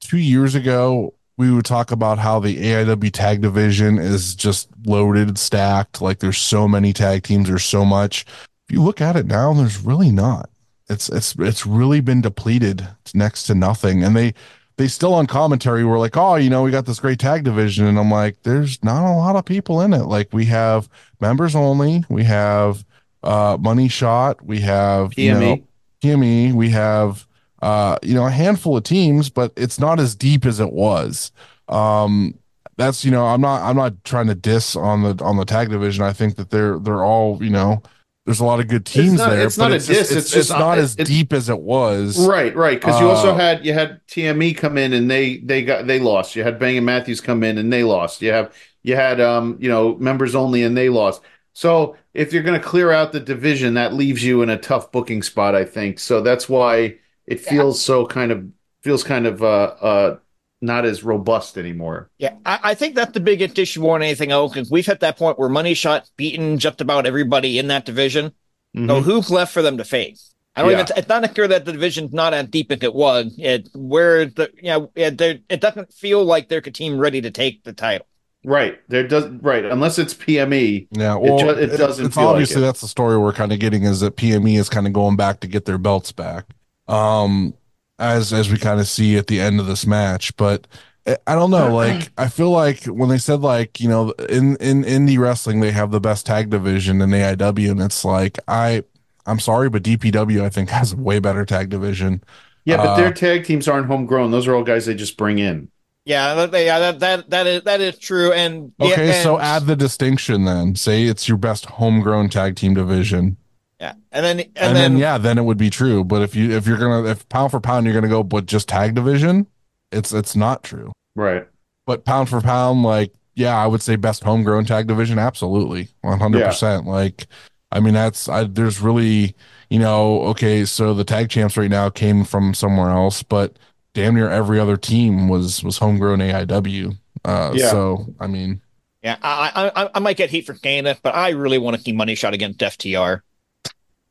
two years ago, we would talk about how the AIW tag division is just loaded, stacked. Like there's so many tag teams, there's so much. If you look at it now, there's really not. It's it's it's really been depleted to next to nothing. And they they still on commentary were like, oh, you know, we got this great tag division, and I'm like, there's not a lot of people in it. Like we have members only, we have uh money shot, we have you know, PME. PME, we have uh, you know, a handful of teams, but it's not as deep as it was. Um, that's you know, I'm not I'm not trying to diss on the on the tag division. I think that they're they're all you know, there's a lot of good teams not- there. it's not a it's just, diss, It's, it's- just it's- not as deep as it was. Right, right. Because you also Uh, had you had TME come in and they they got they lost. You had Bang and Matthews come in and they lost. You have you had um you know members only and they lost. So if you're going to clear out the division, that leaves you in a tough booking spot. I think so. That's why it feels so kind of feels kind of uh uh not as robust anymore. Yeah, I, I think that's the biggest issue more than anything else because we've hit that point where Money Shot beaten just about everybody in that division. So Mhm. who's left for them to face? I don't Yeah. even. It's not clear that the division's not as deep as it was. It where the you know it, there- it doesn't feel like they're a team ready to take the title. Right there does right unless it's PME. Yeah, well, ju- it doesn't It's feel like obviously it. that's the story we're kind of getting is that PME is kind of going back to get their belts back. Um, as as we kind of see at the end of this match, but I- I don't know. Like, I feel like when they said like, you know, in in indie wrestling they have the best tag division in AIW, and it's like I, I'm sorry, but DPW I think has a way better tag division. Yeah, but Uh, their tag teams aren't homegrown. Those are all guys they just bring in. Yeah, that, yeah, that that that is that is true. And Okay, yeah, so add the distinction then. Say it's your best homegrown tag team division, yeah, and then and, and, then, then, yeah, then it would be true. But if you if you're gonna if pound for pound you're gonna go, but just tag division, it's it's not true. Right. But pound for pound, like yeah, I would say best homegrown tag division, absolutely, one hundred percent. Like, I mean that's I there's really you know okay, so the tag champs right now came from somewhere else, but damn near every other team was was homegrown AIW. Uh, Yeah. so I mean. yeah, I, I I- I might get heat for saying it, but I really want to see Money Shot against FTR.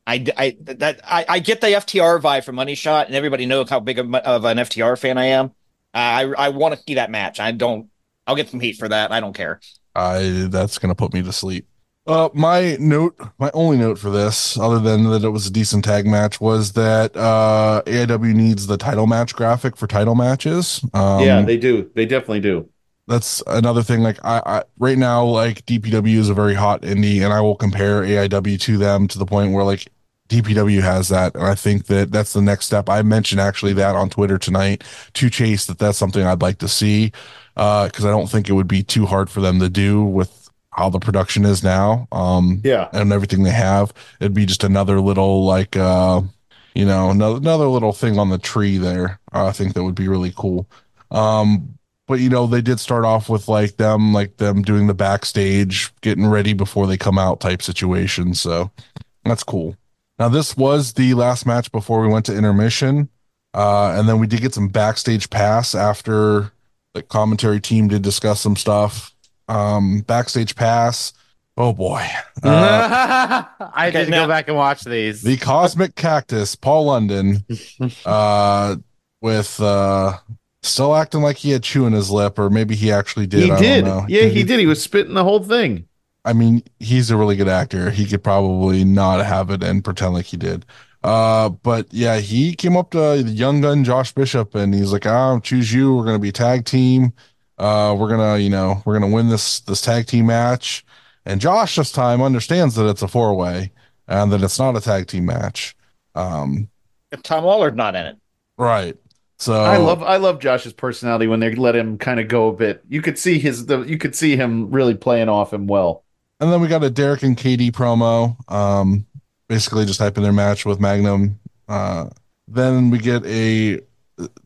I, I that I, I get the FTR vibe from Money Shot, and everybody knows how big of, of an FTR fan I am. I I want to see that match. I don't. I'll get some heat for that. I don't care. I that's gonna put me to sleep. Uh, my note, my only note for this, other than that it was a decent tag match, was that uh AIW needs the title match graphic for title matches. Um, yeah, they do. They definitely do. that's another thing. Like I, I right now, like DPW is a very hot indie, and I will compare AIW to them to the point where like DPW has that, and I think that that's the next step. I mentioned actually that on Twitter tonight to Chase that that's something I'd like to see, uh, because I don't think it would be too hard for them to do with how the production is now, um, Yeah. and everything they have. It'd be just another little like, uh, you know, another another little thing on the tree there. Uh, I think that would be really cool. Um, but you know they did start off with like them like them doing the backstage getting ready before they come out type situation so that's cool now this was the last match before we went to intermission uh and then we did get some backstage pass after the commentary team did discuss some stuff um backstage pass oh boy uh, I did now- go back and watch these. the cosmic cactus paul london uh with uh still acting like he had chew in his lip or maybe he actually did he I don't did. know. Yeah, he did. He was spitting the whole thing. I mean, he's a really good actor. He could probably not have it and pretend like he did. Uh, but yeah, he came up to the young gun Josh Bishop and he's like, "I'll choose you. We're gonna be tag team. Uh, we're gonna, you know, we're gonna win this this tag team match." And Josh this time understands that it's a four way and that it's not a tag team match. Um, Tom Lawler's not in it. right. So I love I love Josh's personality when they let him kind of go a bit. You could see his the you could see him really playing off him well. And then we got a Derek and KD promo, um, basically just hyping their match with Magnum. Uh, then we get a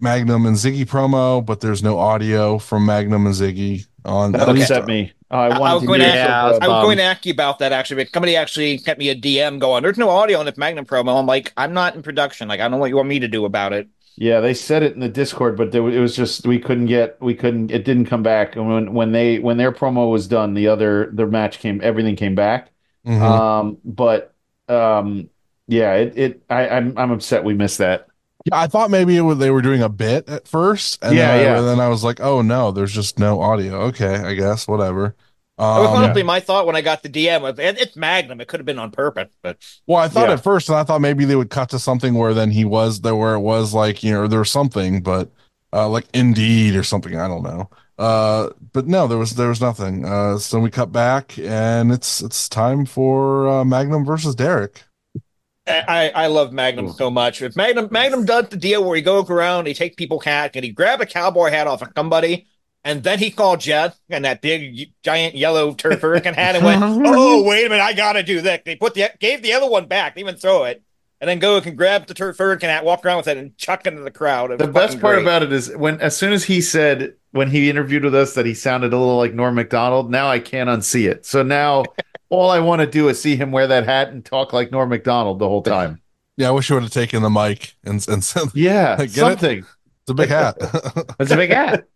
Magnum and Ziggy promo, but there's no audio from Magnum and Ziggy on. That at least- upset me. Oh, I, I, was going to ask, it so Yeah, I was going to ask you about that actually. But somebody actually sent me a DM going, "There's no audio on this Magnum promo." I'm like, I'm not in production. Like, I don't know what you want me to do about it. Yeah, they said it in the Discord, but there, it was just we couldn't get we couldn't it didn't come back. And when when they when their promo was done, the other the match came everything came back. Mhm. Um, but um, yeah, it it I I'm I'm upset we missed that. Yeah, I thought maybe it was, they were doing a bit at first, and Yeah, then I, yeah. and then I was like, oh no, there's just no audio. Okay, I guess whatever. That was Um, honestly my thought when I got the DM. Was, It's Magnum. It could have been on purpose, but Well, I thought Yeah. at first, and I thought maybe they would cut to something where then he was there, where it was like you know there was something, but uh, like Indeed or something. I don't know. Uh, but no, there was there was nothing. Uh, so we cut back, and it's it's time for uh, Magnum versus Derek. I, I love Magnum so much. If Magnum Magnum does the deal where he goes around, he takes people's hat, and he grab a cowboy hat off of somebody, and then he called Jess and that big giant yellow turd Ferguson hat and went, "Oh wait a minute, I gotta do that. They put the gave the other one back, they even throw it, and then go and grab the turd Ferguson hat, walk around with it, and chuck it into the crowd. It The best part great. about it is when as soon as he said when he interviewed with us that he sounded a little like Norm Macdonald, now I can't unsee it. So now all I want to do is see him wear that hat and talk like Norm Macdonald the whole time. Yeah, I wish you would have taken the mic and and said Yeah, Get it? something. it's a big hat. it's a big hat.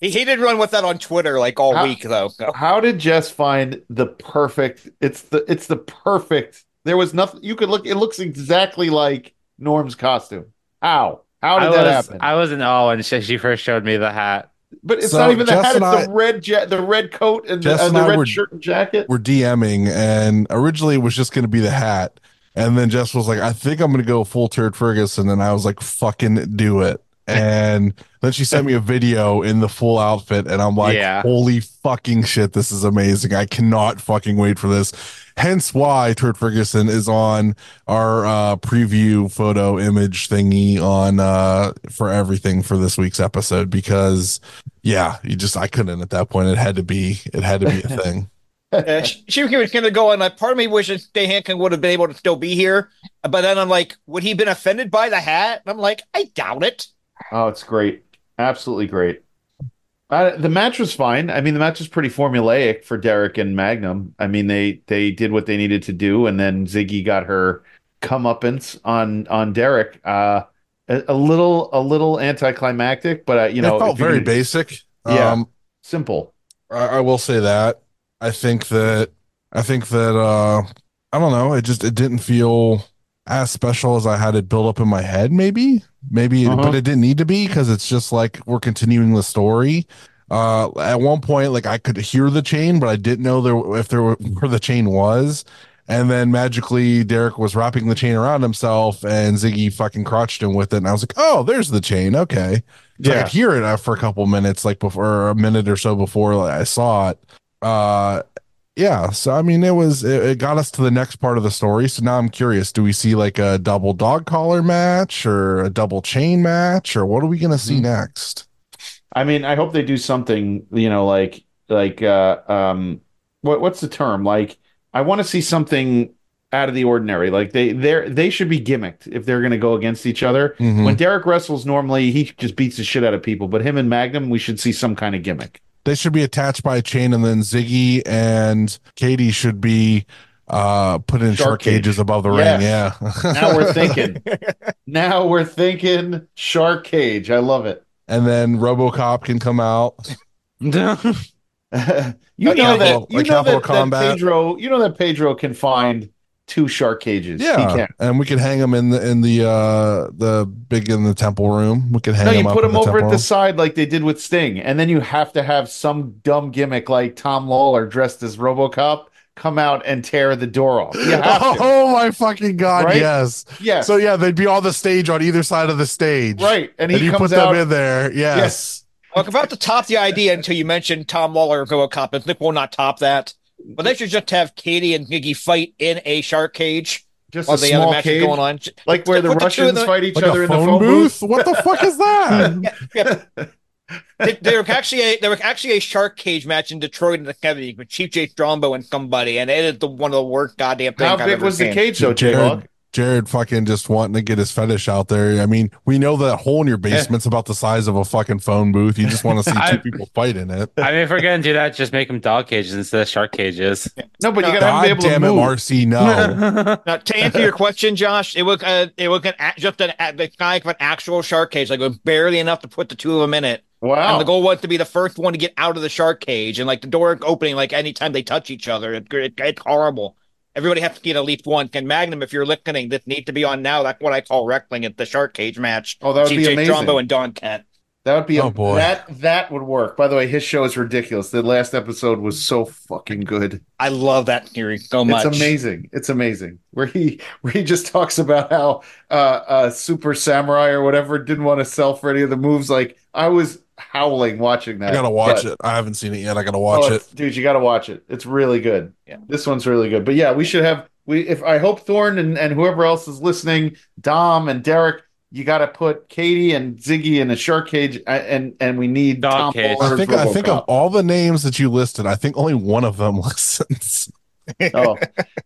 He, he did run with that on Twitter like all How- week though. So- How did Jess find the perfect? It's the it's the perfect. There was nothing you could look. It looks exactly like Norm's costume. How? How did I that was happen? I was in awe when she, she first showed me the hat. but it's So, not even the Jess hat. It's and the red ja- the red coat and the, Jess uh, and the I red were- shirt and jacket. We're DMing, and originally it was just going to be the hat, and then Jess was like, "I think I'm going to go full turd Ferguson," and I was like, "Fucking do it." And then she sent me a video in the full outfit, and I'm like, Yeah. holy fucking shit, this is amazing. I cannot fucking wait for this. Hence why Turd Ferguson is on our uh, preview photo image thingy on uh, for everything for this week's episode because yeah, you just I couldn't at that point. It had to be it had to be a thing. Uh, she she was going to go on. Like, part of me wishes Dave Hankin would have been able to still be here, but then I'm like, would he been offended by the hat? And I'm like, I doubt it. Oh, it's great. Absolutely great. Uh, the match was fine. I mean, the match was pretty formulaic for Derek and Magnum. I mean, they they did what they needed to do, and then Ziggy got her comeuppance on on Derek. Uh, a, a little a little anticlimactic, but uh, you know, it felt very basic. Yeah. Um, simple. I, I will say that. I think that I think that uh I don't know, it just it didn't feel as special as I had it built up in my head, maybe. Maybe Uh-huh. but it didn't need to be because it's just like we're continuing the story. Uh at one point, like I could hear the chain, but I didn't know there if there were where the chain was. And then magically Derek was wrapping the chain around himself and Ziggy fucking crotched him with it. And I was like, oh, there's the chain. Okay. So I Yeah. could hear it uh, for a couple minutes, like before a minute or so before like, I saw it. Uh, yeah. So I mean, it was it, it got us to the next part of the story. So now I'm curious: do we see like a double dog collar match or a double chain match, or what are we gonna see Mhm. next? I mean, I hope they do something, you know, like like uh um what what's the term? Like I want to see something out of the ordinary. Like they they they should be gimmicked if they're going to go against each other. Mhm. When Derek wrestles normally, he just beats the shit out of people, but him and Magnum, we should see some kind of gimmick. They should be attached by a chain, and then Ziggy and Katie should be uh put in Shark shark cages cage. above the Yes. ring. Yeah. Now we're thinking. now we're thinking Shark Cage. I love it. and then RoboCop can come out. you know yeah, that you know that, that Pedro you know that Pedro can find two shark cages. He Yeah, can. and we could hang them in the in the uh the big in the temple room. We could hang them. No, you up put them him over temple at the side like they did with Sting, and then you have to have some dumb gimmick like Tom Lawler dressed as RoboCop come out and tear the door off. You. Oh my fucking god! Right? Yes. yes. So yeah, they'd be on the stage on either side of the stage. right, and And he you comes put out. them in there. Yes. Yes. Well, I'm about to top the idea until you mentioned Tom Lawler and RoboCop. and Nick will not top that. But they should just have Katie and Ziggy fight in a shark cage Just while a the other small match cage, is going on. like where the Put the two Russians them- fight each Like other in the phone, phone booth? booth. What the fuck is that? Yeah, yeah. There- there was actually a there was actually a shark cage match in Detroit in the 70s with Chief Jay Strongbow and somebody, and it is the one of the worst goddamn things. How I've big ever was the cage though, Jared- J-Hawk? Jared fucking just wanting to get his fetish out there. I mean, we know that hole in your basement's about the size of a fucking phone booth. You just want to see I- two people fight in it. I mean, if we're gonna do that, just make them dog cages instead of shark cages. No, but you No, gotta have God be able damn to it, move. MRC, No. Now, to answer your question, Josh, it was uh, it was an, just an, a- the kind of an actual shark cage, like it was barely enough to put the two of them in it. Wow. And the goal was to be the first one to get out of the shark cage, and like the door opening, like anytime they touch each other, it, it, it's horrible. Everybody has to get at least one. And Magnum, if you're listening, this needs to be on now. That's what I call wrestling at the shark cage match. Oh, that would be CJ amazing. Strongbow and Don Kent. That would be a, Oh, boy. that that would work. By the way, his show is ridiculous. The last episode was so fucking good. I love that theory so much. It's amazing. It's amazing. Where he where he just talks about how uh uh Super Samurai or whatever didn't want to sell for any of the moves. Like I was howling watching that. I gotta watch But- it. I haven't seen it yet. I gotta watch Oh, it. it's- dude. You got to watch it. It's really good. Yeah. this one's really good. But yeah, we should have we. If I hope Thorne and and whoever else is listening, Dom and Derek, you got to put Katie and Ziggy in a shark cage, uh, and and we need Dog Tom cage. I Lawler's think I think of all the names that you listed, I think only one of them listens. oh,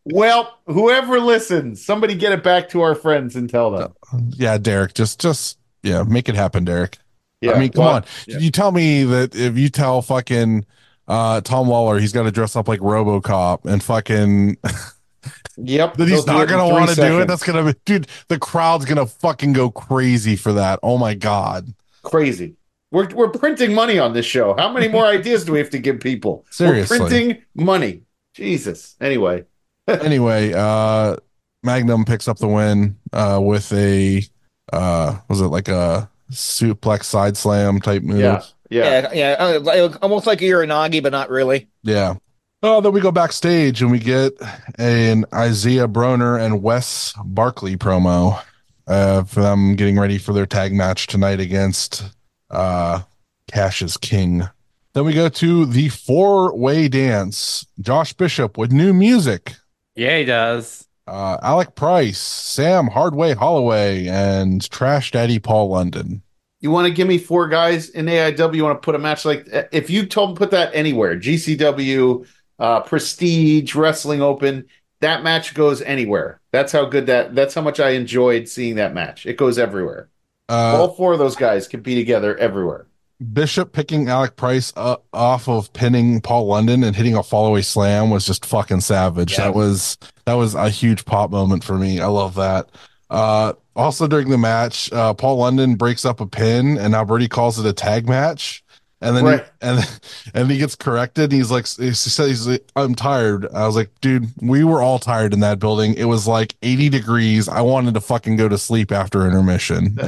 well, whoever listens, somebody get it back to our friends and tell them. yeah, Derek, just just yeah, make it happen, Derek. Yeah, I mean, come well, on. yeah. You tell me that if you tell fucking uh Tom Lawler he's got to dress up like RoboCop and fucking Yep, that he's not gonna want to do it. That's gonna be, dude. The crowd's gonna fucking go crazy for that. Oh my god. crazy. We're we're printing money on this show. How many more ideas do we have to give people? Seriously. we're printing money. Jesus. Anyway, Anyway, uh Magnum picks up the win uh with a uh was it like a suplex side slam type move? yeah, yeah. Yeah, yeah, uh, almost like a Uranage, but not really. Yeah. Oh, then we go backstage and we get an Isaiah Broner and Wes Barkley promo. uh, for them getting ready for their tag match tonight against uh, Cash's King. Then we go to the four way dance. Josh Bishop with new music. Yeah, he does. Uh, Alec Price, Sam Hardway Holloway, and Trash Daddy Paul London. You want to give me four guys in AIW? You want to put a match like if you told them put that anywhere, GCW, uh, Prestige, Wrestling Open, that match goes anywhere. That's how good that. That's how much I enjoyed seeing that match. It goes everywhere. Uh, All four of those guys can be together everywhere. Bishop picking Alec Price uh, off of pinning Paul London and hitting a fallaway slam was just fucking savage. Yeah. That was that was a huge pop moment for me. I love that. Uh, also during the match, uh, Paul London breaks up a pin, and Alberti calls it a tag match. And then Right. he, and and he gets corrected. And he's like, he says, he's like, "I'm tired." I was like, "Dude, we were all tired in that building. It was like 80 degrees. I wanted to fucking go to sleep after intermission.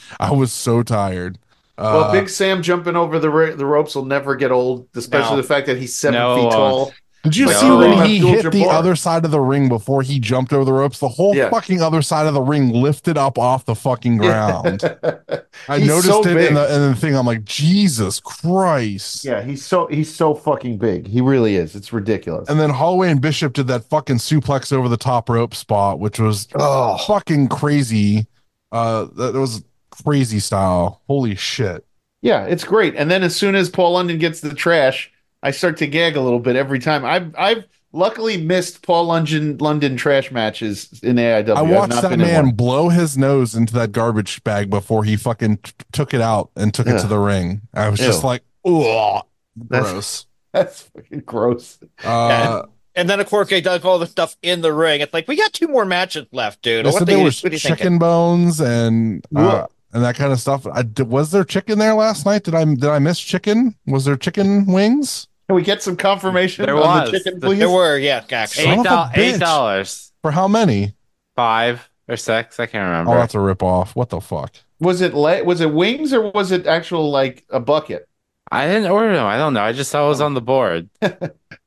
I was so tired." Well, Uh, Big Sam jumping over the ra- the ropes will never get old, especially No. the fact that he's seven No, feet uh, tall. Did you Like, see when uh, he Abdul hit the other side of the ring before he jumped over the ropes? The whole Yeah. fucking other side of the ring lifted up off the fucking ground. I noticed so it big. in the, in the thing. I'm like, Jesus Christ. yeah, he's so he's so fucking big. He really is. It's ridiculous. And then Holloway and Bishop did that fucking suplex over the top rope spot, which was oh, fucking crazy. Uh, that was crazy style. Holy shit. yeah, it's great. And then as soon as Paul London gets the trash, I start to gag a little bit every time. I've I've luckily missed Paul London London trash matches in AIW. I I've watched not that been man blow his nose into that garbage bag before he fucking t- took it out and took it to the ring. I was just like, ugh, That's- gross. That's fucking gross. Uh, And then of course they does all the stuff in the ring. It's like we got two more matches left, dude. they What said the- there what was are you thinking? chicken bones and uh, Whoa. And that kind of stuff. I, d- was there chicken there last night? Did I did I miss chicken? Was there chicken wings Can we get some confirmation There on was. the chicken, please? There were, yeah, actually. Son Eight of dollars. Eight dollars. for how many? Five or six. I can't remember. Oh, that's a rip off. What the fuck? Was it le- was it wings or was it actual like a bucket? I didn't order them. I don't know. I just saw it was on the board.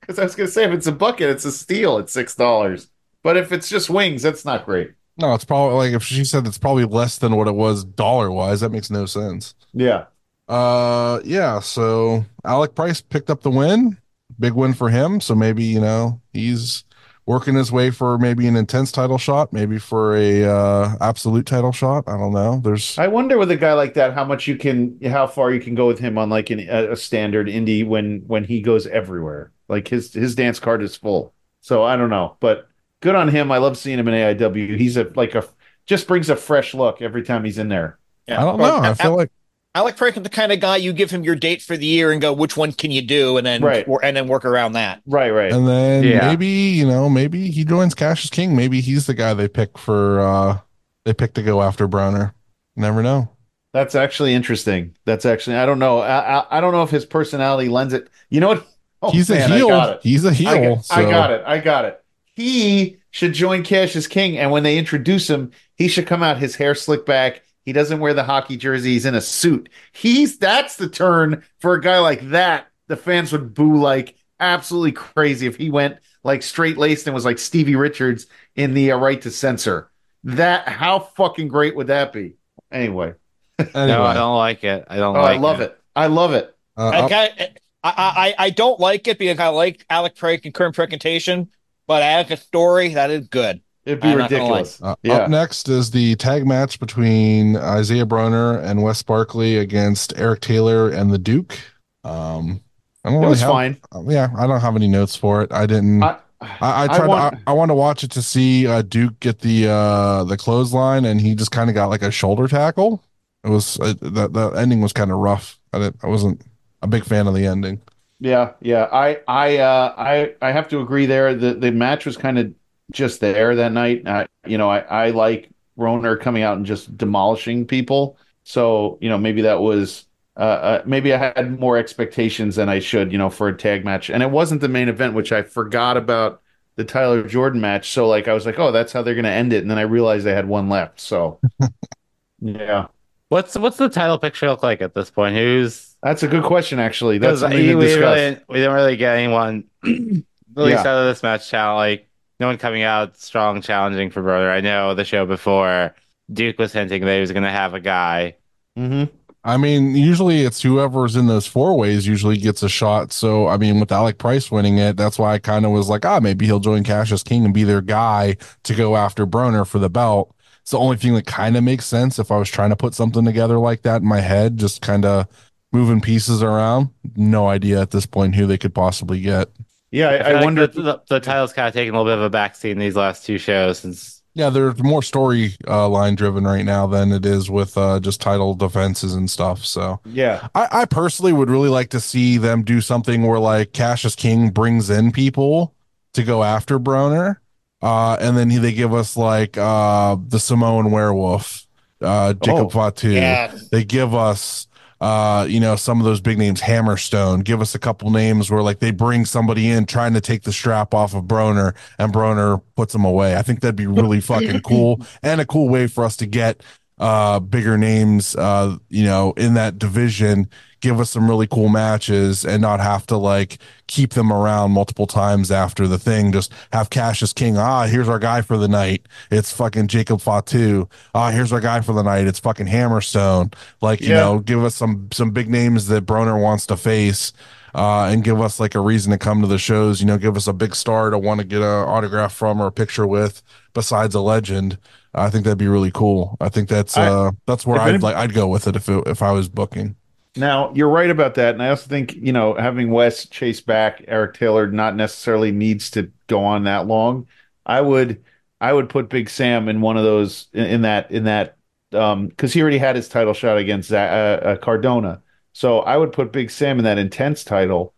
Because I was gonna say if it's a bucket, it's a steal. It's six dollars. But if it's just wings, that's not great. No, it's probably like if she said it's probably less than what it was dollar wise. That makes no sense. Yeah. Uh, yeah. So Alec Price picked up the win. Big win for him. So maybe you know he's working his way for maybe an intense title shot, maybe for a uh absolute title shot. I don't know. There's I wonder with a guy like that how much you can how far you can go with him on like an, a, a standard indie when when he goes everywhere. Like his his dance card is full. So I don't know, but good on him. I love seeing him in AIW. He's a like a just brings a fresh look every time he's in there. Yeah. I don't know. I feel like Alec Frank is the kind of guy you give him your date for the year and go, which one can you do, and then Right. wor- and then work around that. Right, right. and then Yeah. maybe you know maybe he joins Cash is King. Maybe he's the guy they pick for uh they pick to go after Broner. Never know. That's actually interesting. That's actually I don't know. I I, I don't know if his personality lends it. You know what? Oh, he's a man, I heel. got it. He's a heel. I got, I got it. I got it. He should join Cash as King, and when they introduce him, he should come out his hair slicked back. He doesn't wear the hockey jersey. He's in a suit. He's that's the turn for a guy like that. The fans would boo like absolutely crazy if he went like straight laced and was like Stevie Richards in the uh, Right to Censor. That how fucking great would that be? Anyway, Anyway, No, I don't like it. I don't oh, like I love it. I love it. uh, I, I, I I don't like it because I like Alec Frank and current presentation, but as a story, that is good. It'd be I'm ridiculous. Uh, Yeah. Up next is the tag match between Isaiah Broner and Wes Barkley against Eric Taylor and the Duke. Um, I don't It really was have, fine. Yeah, I don't have any notes for it. I didn't. I, I, I, I tried. want- I, I wanted to watch it to see uh, Duke get the uh, the clothesline, and he just kind of got like a shoulder tackle. It was uh, the the ending was kind of rough. I didn't, I wasn't a big fan of the ending. Yeah, yeah. I I uh I I have to agree there. The the match was kind of just there that night. Uh, you know, I I like Roner coming out and just demolishing people. So, you know, maybe that was uh, uh maybe I had more expectations than I should, you know, for a tag match. And it wasn't the main event, which I forgot about the Tyler Jordan match. So like I was like, "Oh, that's how they're going to end it." And then I realized they had one left. So Yeah. What's what's the title picture look like at this point? Who's That's a good question actually. That's because something we, to we, discuss. really, we didn't really get anyone at least Yeah. out of this match challenge like no one coming out strong challenging for brother. I know the show before Duke was hinting that he was going to have a guy. Mm-hmm. I mean, usually it's whoever's in those four ways usually gets a shot. So, I mean, with Alec Price winning it, that's why I kind of was like, ah, maybe he'll join Cassius King and be their guy to go after Broner for the belt. It's the only thing that kind of makes sense if I was trying to put something together like that in my head, just kind of moving pieces around. No idea at this point who they could possibly get. Yeah, I, I, I feel like wonder. the, the, the title's kind of taking a little bit of a backseat in these last two shows since Yeah, they're more story uh, line driven right now than it is with uh, just title defenses and stuff. So yeah, I, I personally would really like to see them do something where like Cassius King brings in people to go after Broner. Uh, and then he, they give us like uh, the Samoan werewolf, uh, Jacob Oh, Fatu. Yeah. They give us uh, you know, some of those big names, Hammerstone. Give us a couple names where like they bring somebody in trying to take the strap off of Broner and Broner puts them away. I think that'd be really fucking cool and a cool way for us to get uh bigger names uh you know in that division give us some really cool matches and not have to like keep them around multiple times after the thing just have Cassius King ah here's our guy for the night it's fucking Jacob Fatu ah here's our guy for the night it's fucking Hammerstone like you Yeah. know give us some some big names that Broner wants to face uh, and give us like a reason to come to the shows. You know, give us a big star to want to get an autograph from or a picture with, besides a legend. I think that'd be really cool. I think that's I- uh that's where I'd any- like I'd go with it if it, if I was booking. Now you're right about that, and I also think you know having Wes chase back Eric Taylor not necessarily needs to go on that long. I would I would put Big Sam in one of those in, in that in that um because he already had his title shot against uh, uh, Cardona, so I would put Big Sam in that intense title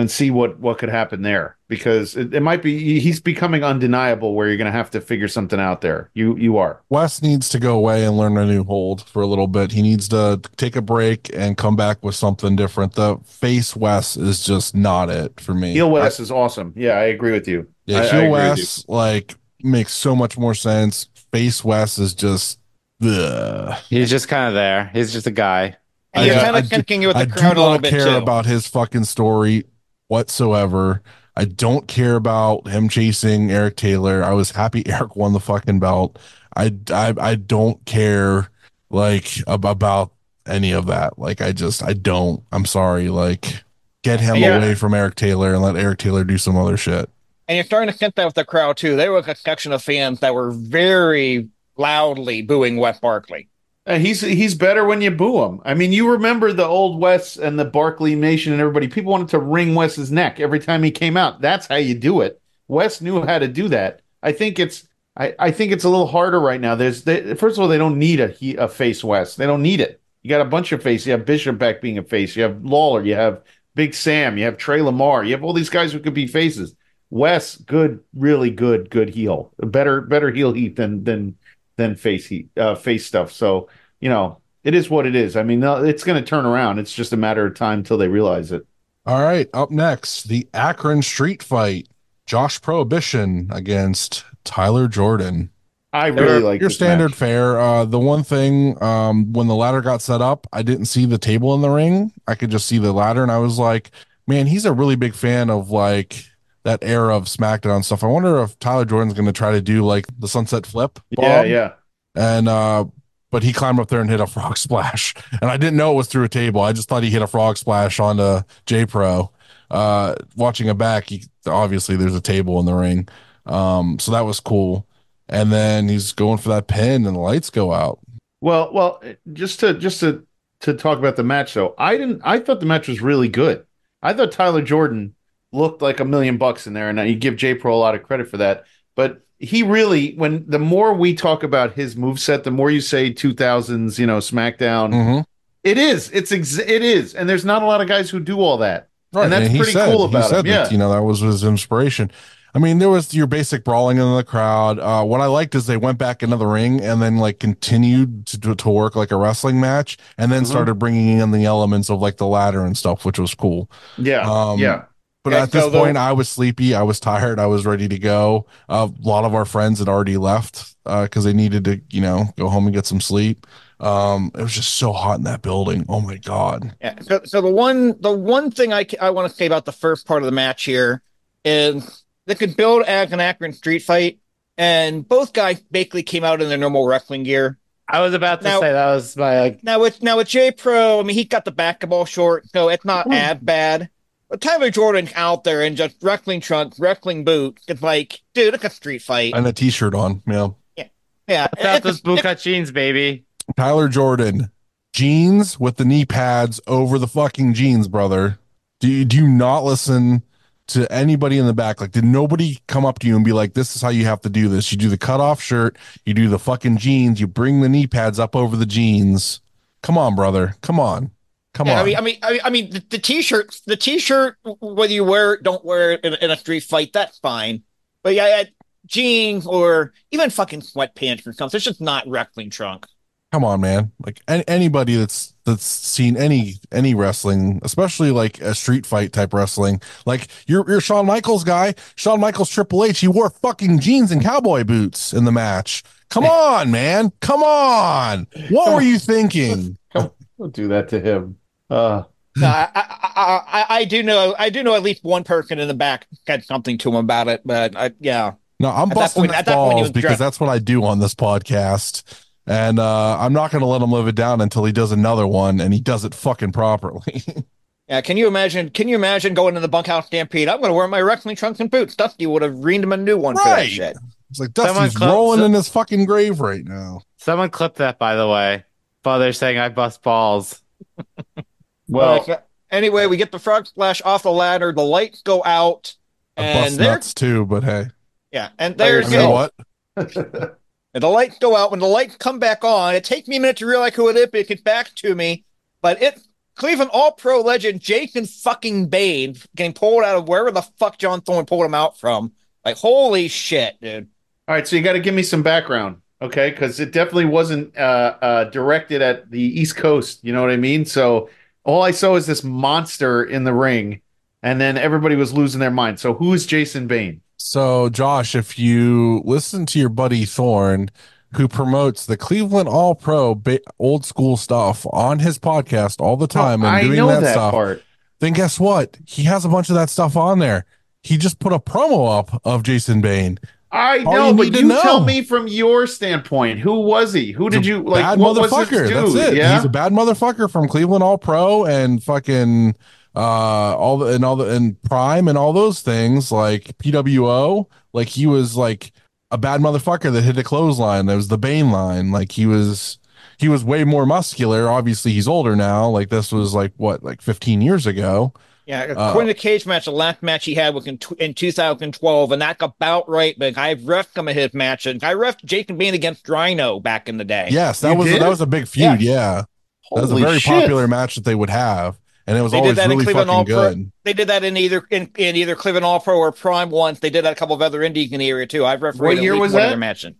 and see what what could happen there because it, it might be he's becoming undeniable where you're gonna have to figure something out there. You you are. Wes needs to go away and learn a new hold for a little bit. He needs to take a break and come back with something different. The face Wes is just not it for me. Heel Wes is awesome. Yeah, I agree with you. Yeah, I- I heel agree with you. Wes like makes so much more sense. Face Wes is just ugh. he's just kind of there. He's just a guy. And I- you're kind I of do- thinking with the I do crowd a little not bit care too. about his fucking story whatsoever. I don't care about him chasing Eric Taylor. I was happy Eric won the fucking belt. I I, I don't care like ab- about any of that. Like I just I don't. I'm sorry. Like get him Yeah. away from Eric Taylor and let Eric Taylor do some other shit. And you're starting to sense that with the crowd too. There was a section of fans that were very loudly booing Wes Barkley. Uh, he's he's better when you boo him. I mean, you remember the old Wes and the Barkley Nation and everybody. People wanted to wring Wes's neck every time he came out. That's how you do it. Wes knew how to do that. I think it's I, I think it's a little harder right now. There's they, first of all, they don't need a a face Wes. They don't need it. You got a bunch of face. You have Bishop back being a face. You have Lawler. You have Big Sam. You have Trey Lamar. You have all these guys who could be faces. Wes, good, really good, good heel. Better better heel heat than than than face heat uh, face stuff. So you know, it is what it is. I mean, it's going to turn around. It's just a matter of time till they realize it. All right, up next, the Akron Street Fight. Josh Prohibition against Tyler Jordan. I really your, like your standard match. fare. Uh, the one thing, um, when the ladder got set up, I didn't see the table in the ring. I could just see the ladder, and I was like, man, he's a really big fan of like that era of SmackDown stuff. I wonder if Tyler Jordan's going to try to do like the sunset flip. Yeah, yeah. And uh, but he climbed up there and hit a frog splash, and I didn't know it was through a table. I just thought he hit a frog splash onto J Pro. Uh, watching it back, he, obviously there's a table in the ring, um, so that was cool. And then he's going for that pin, and the lights go out. Well, well, just to just to to talk about the match though, I didn't. I thought the match was really good. I thought Tyler Jordan looked like a million bucks in there, and you give J Pro a lot of credit for that. But he really, when the more we talk about his moveset, the more you say 2000s, you know, SmackDown. Mhm. It is. It's ex- it is, and there's not a lot of guys who do all that. And that's he pretty said- cool about said him. that, Yeah. you know, that was his inspiration. I mean, there was your basic brawling in the crowd. Uh, what I liked is they went back into the ring and then like continued to, to, work like a wrestling match and then Mhm. started bringing in the elements of like the ladder and stuff, which was cool. Yeah. Um, yeah. But Yeah, at this so the- point, I was sleepy. I was tired. I was ready to go. Uh, a lot of our friends had already left because they needed to, you know, go home and get some sleep. Um, it was just so hot in that building. Oh my god! Yeah. So, so the one the one thing I, I want to say about the first part of the match here is they could build as an Akron street fight and both guys basically came out in their normal wrestling gear. I was about to Now- say that was my like Now with now with J Pro, I mean he got the basketball short, so it's not as bad. But Tyler Jordan out there in just wrestling trunks, wrestling boots, it's like, dude, it's a street fight. And a t-shirt on. Yeah. Yeah, yeah. without it's- those bootcut jeans, baby. Tyler Jordan, jeans with the knee pads over the fucking jeans, brother. Do you, do you not listen to anybody in the back? Like, did nobody come up to you and be like, this is how you have to do this? You do the cutoff shirt, you do the fucking jeans, you bring the knee pads up over the jeans. Come on, brother. Come on. Come Yeah, on. I mean, I mean, I mean, the, the t-shirt, the t-shirt, whether you wear it, don't wear it in, in a street fight, that's fine. But yeah, jeans or even fucking sweatpants or something, it's just not wrestling trunk. come on man like an- anybody that's that's seen any any wrestling especially like a street fight type wrestling like you're you're Shawn Michaels guy Shawn Michaels Triple H he wore fucking jeans and cowboy boots in the match come on man come on what were you thinking Don't do that to him. Uh, No, I, I, I, I, I do know, I do know at least one person in the back said something to him about it. But I, yeah, no I'm At that busting point- his at that point, he balls was because dressed. that's what I do on this podcast and uh I'm not going to let him live it down until he does another one and he does it fucking properly yeah. Can you imagine? Can you imagine going to the bunkhouse stampede? I'm going to wear my wrestling trunks and boots. Dusty would have reamed him a new one for that shit. it's like Dusty's close- rolling in his fucking grave right now Someone clipped that, by the way. Father saying I bust balls. well, Uh, anyway, we get the frog splash off the ladder. The lights go out, and bust there, too but hey yeah, and By there's you know what And the lights go out. When the lights come back on, it takes me a minute to realize who it is, but it gets back to me. But it Cleveland All Pro legend Jason fucking Bane getting pulled out of wherever the fuck John Thorne pulled him out from. Like, holy shit, dude. All right, so you got to give me some background, okay? Because it definitely wasn't uh, uh, directed at the East Coast. You know what I mean? So all I saw is this monster in the ring, and then everybody was losing their mind. So who is Jason Bane? So, Josh, if you listen to your buddy Thorne, who promotes the Cleveland All Pro ba- old school stuff on his podcast all the oh, time and I doing that, that, stuff, part. then guess what? He has a bunch of that stuff on there. He just put a promo up of Jason Bane. I know, you but you know. tell me from your standpoint, who was he? Who did you like? bad What motherfucker. That's it. Yeah, He's a bad motherfucker from Cleveland All Pro and fucking uh all the and all the and Prime and all those things like PWO. Like he was like a bad motherfucker that hit a clothesline. That was the Bane line. Like he was he was way more muscular. Obviously he's older now. Like this was like what like 15 years ago. Yeah, Uh, according to Cage Match, the last match he had was in, tw- in 2012, and that's about right. But I've refed some of his matches. I refed Jason Bane against Rhino back in the day. Yes, that You was did? that was a big feud. Yeah. That was a very shit. popular match that they would have. And it was They did always that in really Cleveland fucking All Pro. good. They did that in either in, in either Cleveland All Pro or Prime once. They did that a couple of other indies in the area too. I've refereed What at year was one of that? their matches.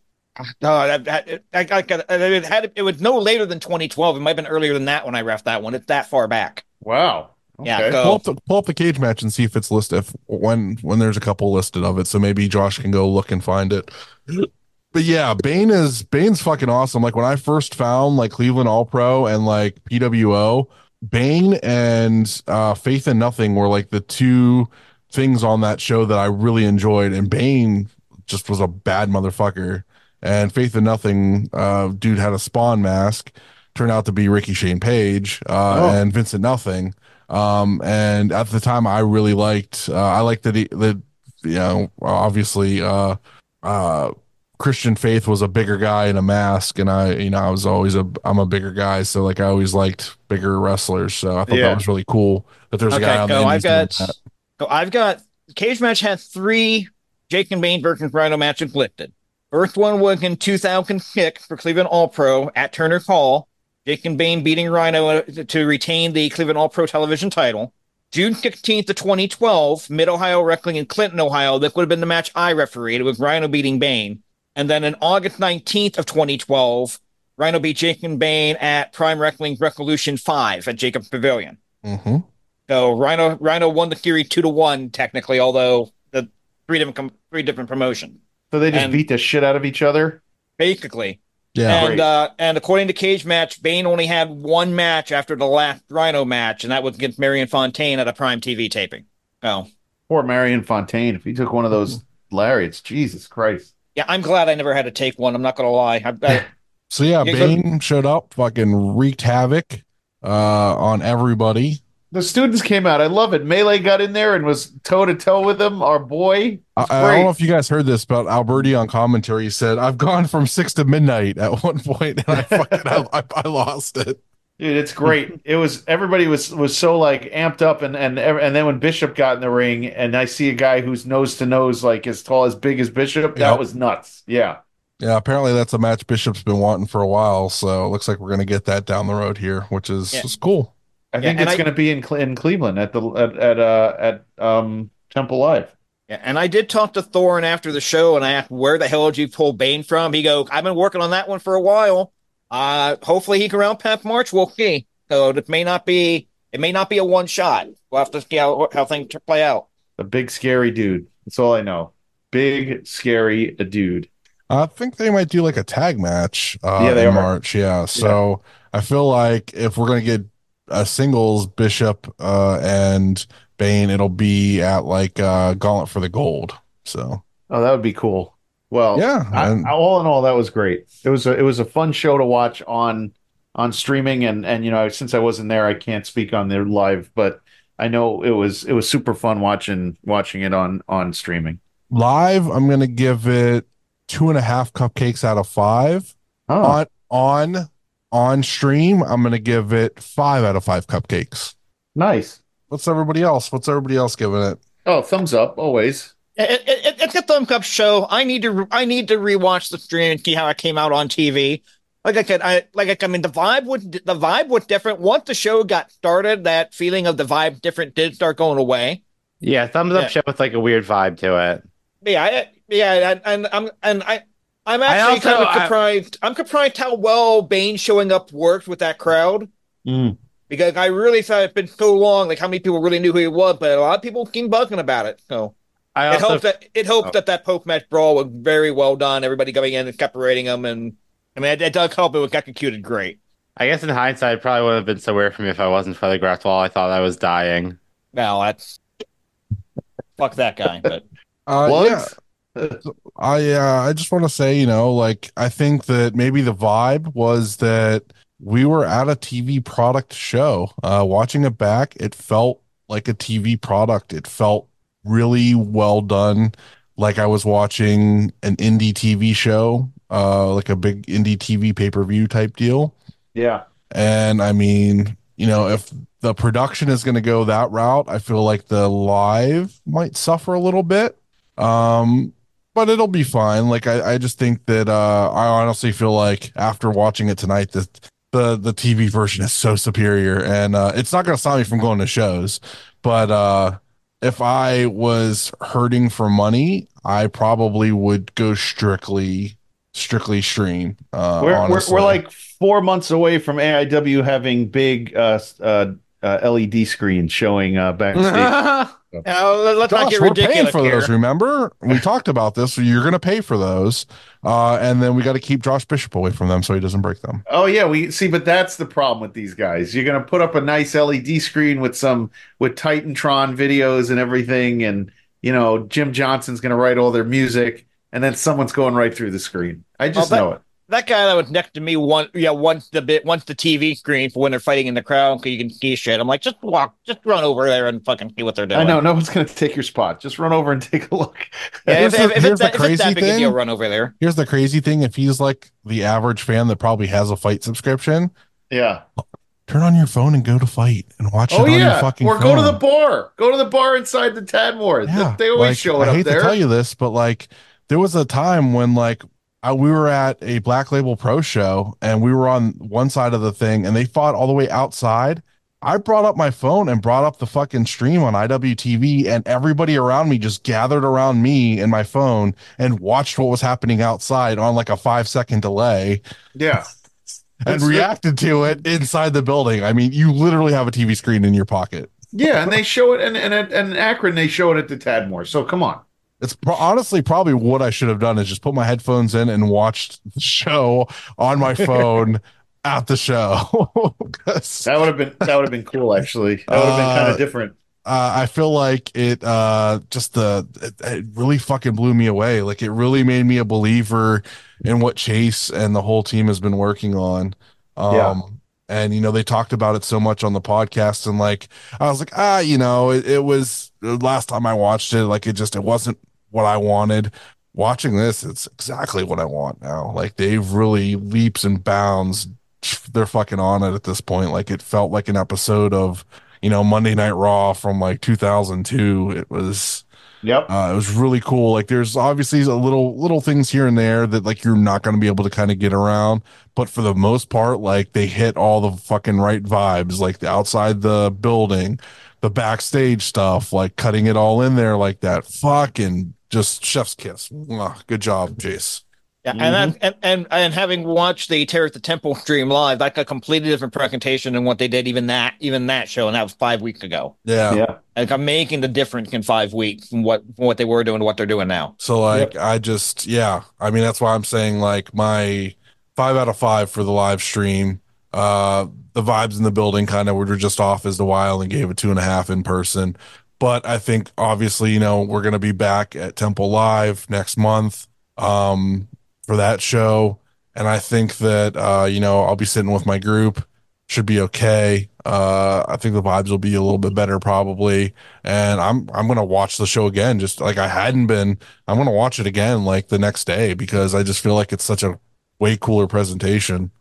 No, that, that, I, I, got- it had it was no later than 2012. It might have been earlier than that when I refed that one. It's that far back. Wow. Yeah, Okay. go. pull up, the, pull up the cage match and see if it's listed if, when when there's a couple listed of it so maybe josh can go look and find it but yeah bane is bane's fucking awesome like when i first found like cleveland all pro and like pwo bane and uh faith in nothing were like the two things on that show that i really enjoyed and bane just was a bad motherfucker and faith in nothing uh dude had a spawn mask turned out to be ricky shane page uh Oh. and vincent nothing um and at the time i really liked uh i liked that he that you know obviously uh uh christian faith was a bigger guy in a mask and i you know i was always a i'm a bigger guy so like i always liked bigger wrestlers so i thought Yeah. that was really cool that there's a guy on the so I've got so I've got Cage Match had three Jake and Bain versus Rhino matches listed. First one was in 2006 for Cleveland All Pro at Turner Hall. Jake and Bain beating Rhino uh, to retain the Cleveland All Pro television title. June 16th of 2012, Mid Ohio Wrestling in Clinton, Ohio. This would have been the match I refereed. It was Rhino beating Bain. And then on August 19th of 2012, Rhino beat Jake and Bain at Prime Wrestling Revolution 5 at Jacobs Pavilion. Mhm. So Rhino Rhino won the series two to one technically, although the three different three different promotions So they just And- beat the shit out of each other. basically. Yeah and uh, and according to Cage Match, Bane only had one match after the last Rhino match, and that was against Marion Fontaine at a Prime TV taping. Oh, Poor Marion Fontaine. If he took one of those lariats, Jesus Christ. Yeah, I'm glad I never had to take one. I'm not gonna lie. I, I, So yeah, Yeah, go- Bane showed up, fucking wreaked havoc uh, on everybody. The students came out. I love it. Melee got in there and was toe to toe with him. Our boy. I, I don't know if you guys heard this, but Alberti on commentary said, "I've gone from six to midnight at one point, and I fucking I, I, I lost it." Dude, it's great. it was everybody was was so like amped up, and and and then when Bishop got in the ring, and I see a guy who's nose to nose, like as tall as big as Bishop, that Yep. was nuts. Yeah, Yeah, apparently that's a match Bishop's been wanting for a while, so it looks like we're gonna get that down the road here, which is, Yeah. is cool. I think and it's going to be in in Cleveland at the at at uh at um Temple Live. Yeah, and I did talk to Thorne after the show, and I asked where the hell did you pull Bane from. He go, I've been working on that one for a while. Uh, hopefully he can round Pat March. We'll see. So it may not be it may not be a one shot. We'll have to see how how things play out. The big scary dude. That's all I know. Big scary dude. I think they might do like a tag match uh, Yeah, they in are. March. Yeah, so I feel like if we're gonna get a singles Bishop uh, and Bane, it'll be at like uh, Gauntlet for the Gold. So Oh, that would be cool. Well, Yeah, I, and- all in all, that was great. It was a, it was a fun show to watch on on streaming, and and you know since I wasn't there, I can't speak on their live, but I know it was it was super fun watching watching it on on streaming. live, I'm gonna give it two and a half cupcakes out of five. Oh, On on on stream, I'm gonna give it five out of five cupcakes. nice. What's everybody else? What's everybody else giving it? Oh, thumbs up always. It, it, it, it's a thumb cup show. I need to I need to rewatch the stream and see how it came out on TV. Like I said, I like I, I mean the vibe was the vibe was different once the show got started. That feeling of the vibe different did start going away. Yeah, thumbs up Yeah. show with like a weird vibe to it. Yeah, I, yeah, and, and I'm and I I'm actually also- kind of surprised. I'm surprised how well Bane showing up worked with that crowd Mm. because I really thought it's been so long, like how many people really knew who he was, but a lot of people keep bugging about it. So I it also helped that it helped Oh. that that post match brawl was very well done. Everybody coming in and separating them, and I mean it, it does help. It was executed great. I guess in hindsight, it probably wouldn't have been so weird for me if I wasn't for the Greth Wall. I thought I was dying. Now that's fuck that guy, but Uh, yeah, Plugs? I uh, I just want to say, you know, like I think that maybe the vibe was that we were at a TV product show. Uh, watching it back, it felt like a TV product. It felt really well done, like I was watching an indie TV show, uh, like a big indie TV pay per view type deal. Yeah. And I mean, you know, if the production is going to go that route, I feel like the live might suffer a little bit. Um, but it'll be fine. Like I, I just think that uh I honestly feel like after watching it tonight that the the TV version is so superior and uh it's not gonna stop me from going to shows. But uh if I was hurting for money, I probably would go strictly strictly stream. Uh we're, we're we're like four months away from AIW having big uh, uh, uh, LED screens showing uh, backstage. Let- let's not Josh, get we're paying for here. those. Remember, we talked about this. So you're going to pay for those, uh, and then we got to keep Josh Bishop away from them so he doesn't break them. Oh yeah, we see, but that's the problem with these guys. You're gonna put up a nice LED screen with some with Titantron videos and everything, and you know Jim Johnston's gonna write all their music, and then someone's going right through the screen. I just know it. That guy that was next to me, one yeah, once the bit, once the TV screen for when they're fighting in the crowd, so you can see shit. I'm like, just walk, just run over there and fucking see what they're doing. I know no one's gonna take your spot. Just run over and take a look. Yeah, Here's if, the- if, if it's that, if it's that crazy big a thing. deal, run over there. Here's the crazy thing: if he's like the average fan that probably has a fight subscription, Yeah. turn on your phone and go to FITE and watch Oh it on your fucking Or phone. go to the bar. Go to the bar inside the Tadmor. Yeah, They always like, show it I up hate there. to tell you this, but like there was a time when like I, we were at a Black Label Pro show and we were on one side of the thing and they fought all the way outside. I brought up my phone and brought up the fucking stream on IWTV and everybody around me just gathered around me and my phone and watched what was happening outside on like a five second delay yeah. and That's- reacted to it inside the building. I mean, you literally have a TV screen in your pocket. Yeah, and they show it and and and in Akron they show it at the Tadmor. So come on. It's pro- honestly probably what I should have done is just put my headphones in and watched the show on my phone at the show. That would have been that would have been cool actually. That would have been kind Uh, of different. uh, I feel like it uh just the it, it really fucking blew me away. Like it really made me a believer in what Chase and the whole team has been working on. Um Yeah. and you know they talked about it so much on the podcast and like I was like ah you know it, it was the last time I watched it like it just it wasn't what I wanted. Watching this it's exactly what I want now. Like they've really leaps and bounds they're fucking on it at this point. Like it felt like an episode of you know Monday Night Raw from like 2002. It was Yep. uh, it was really cool. Like there's obviously a little little things here and there that like you're not going to be able to kind of get around, but for the most part, like they hit all the fucking right vibes. Like the outside the building, the backstage stuff, like cutting it all in there like that. Fucking just chef's kiss. Mwah. Good job, Jace. Yeah, and, then, and and and having watched the Terror at the Temple stream live, that got a completely different presentation than what they did even that even that show, and that was five weeks ago. Yeah. yeah. Like I'm making the difference in five weeks from what from what they were doing to what they're doing now. So like I just yeah, I mean that's why I'm saying like my five out of five for the live stream. Uh the vibes in the building kind of were just off as the while and gave it two and a half in person. But I think obviously, you know, we're gonna be back at Temple Live next month um for that show. And I think that uh, you know, I'll be sitting with my group, should be okay. Uh I think the vibes will be a little bit better probably. And I'm I'm gonna watch the show again, just like I hadn't been I'm gonna watch it again like the next day because I just feel like it's such a way cooler presentation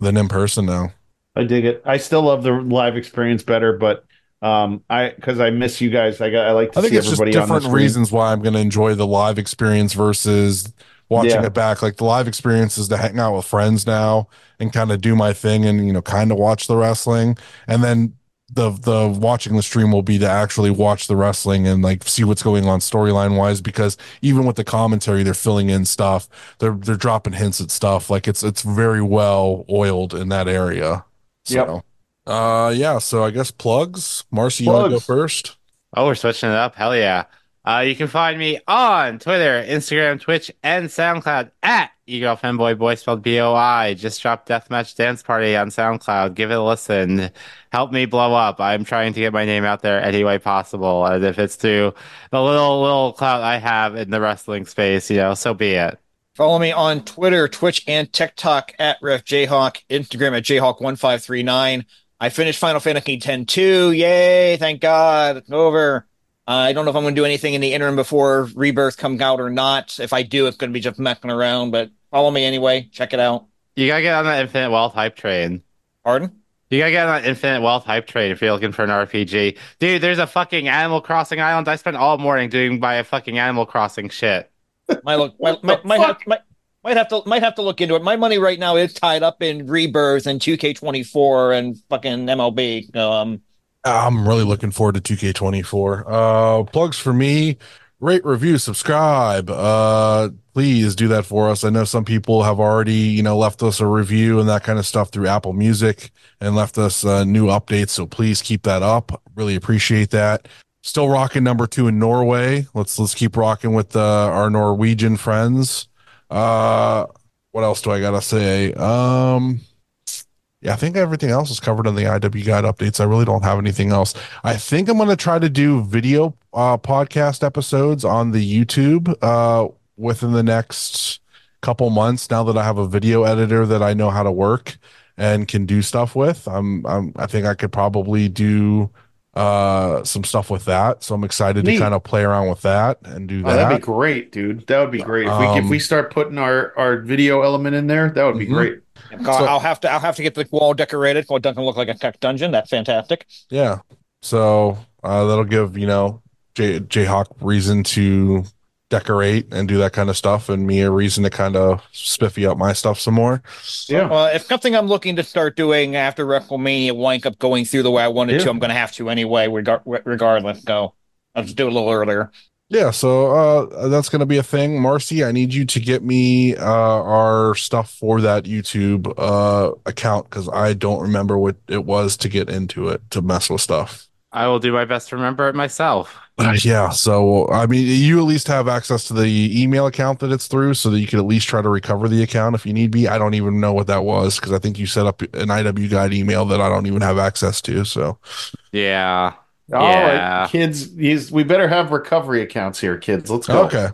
than in person now. I dig it. I still love the live experience better, but um, I because I miss you guys. I got I like to I think see it's just everybody on the different reasons why I'm gonna enjoy the live experience versus watching Yeah. it back. Like the live experience is to hang out with friends now and kind of do my thing and you know kind of watch the wrestling, and then the the watching the stream will be to actually watch the wrestling and like see what's going on storyline wise because even with the commentary they're filling in stuff. They're they're dropping hints at stuff. Like it's it's very well oiled in that area. So uh yeah so i guess plugs marcy you want to go first Oh, we're switching it up. Hell yeah. Uh, you can find me on Twitter, Instagram, Twitch, and SoundCloud at Eagle Fanboy Boy spelled B O I. Just dropped Deathmatch Dance Party on SoundCloud. Give it a listen. Help me blow up. I'm trying to get my name out there any way possible. And if it's through the little, little clout I have in the wrestling space, you know, so be it. Follow me on Twitter, Twitch, and TikTok at RefJayhawk, Instagram at Jayhawk1539. I finished Final Fantasy X 2. Yay, thank God. It's over. Uh, I don't know if I'm going to do anything in the interim before Rebirth comes out or not. If I do, it's going to be just messing around, but follow me anyway. Check it out. You gotta get on that Infinite Wealth hype train. Pardon? You gotta get on that Infinite Wealth hype train if you're looking for an RPG. Dude, there's a fucking Animal Crossing island. I spent all morning doing my fucking Animal Crossing shit. My look, might, might, might, have, might, have to, might have to look into it. My money right now is tied up in Rebirth and 2K24 and fucking MLB. Um, I'm really looking forward to 2K24. Uh, plugs for me: rate, review, subscribe. Uh, please do that for us. I know some people have already, you know, left us a review and that kind of stuff through Apple Music and left us uh, new updates. So please keep that up. Really appreciate that. Still rocking number two in Norway. Let's let's keep rocking with uh, our Norwegian friends. Uh, what else do I gotta say? Um. Yeah, I think everything else is covered in the IW Guide updates. I really don't have anything else. I think I'm to try to do video uh, podcast episodes on the YouTube uh, within the next couple months. Now that I have a video editor that I know how to work and can do stuff with, I'm, I'm I think I could probably do uh, some stuff with that. So I'm excited Neat. to kind of play around with that and do Oh, that. that'd be great, dude. That would be great. If we if Um, we start putting our our video element in there, that would be Mhm. great. God, I'll have to, I'll have to get the wall decorated so it doesn't look like a tech dungeon. That's fantastic. Yeah. So uh, that'll give, you know, J JHawk reason to decorate and do that kind of stuff, and me a reason to kind of spiffy up my stuff some more. Yeah. Well, if something I'm looking to start doing after WrestleMania winds up going through the way I wanted Yeah. to, I'm going to have to anyway, regar- regardless. So I'll just do it a little earlier. Yeah, so uh, that's going to be a thing. Marcy, I need you to get me uh, our stuff for that YouTube uh, account because I don't remember what it was to get into it to mess with stuff. I will do my best to remember it myself. Uh, yeah, so I mean, you at least have access to the email account that it's through, so that you could at least try to recover the account if you need be. I don't even know what that was because I think you set up an IW guide email that I don't even have access to. So Yeah. All right, Yeah. kids. He's, we better have recovery accounts here, kids. Let's go. Okay.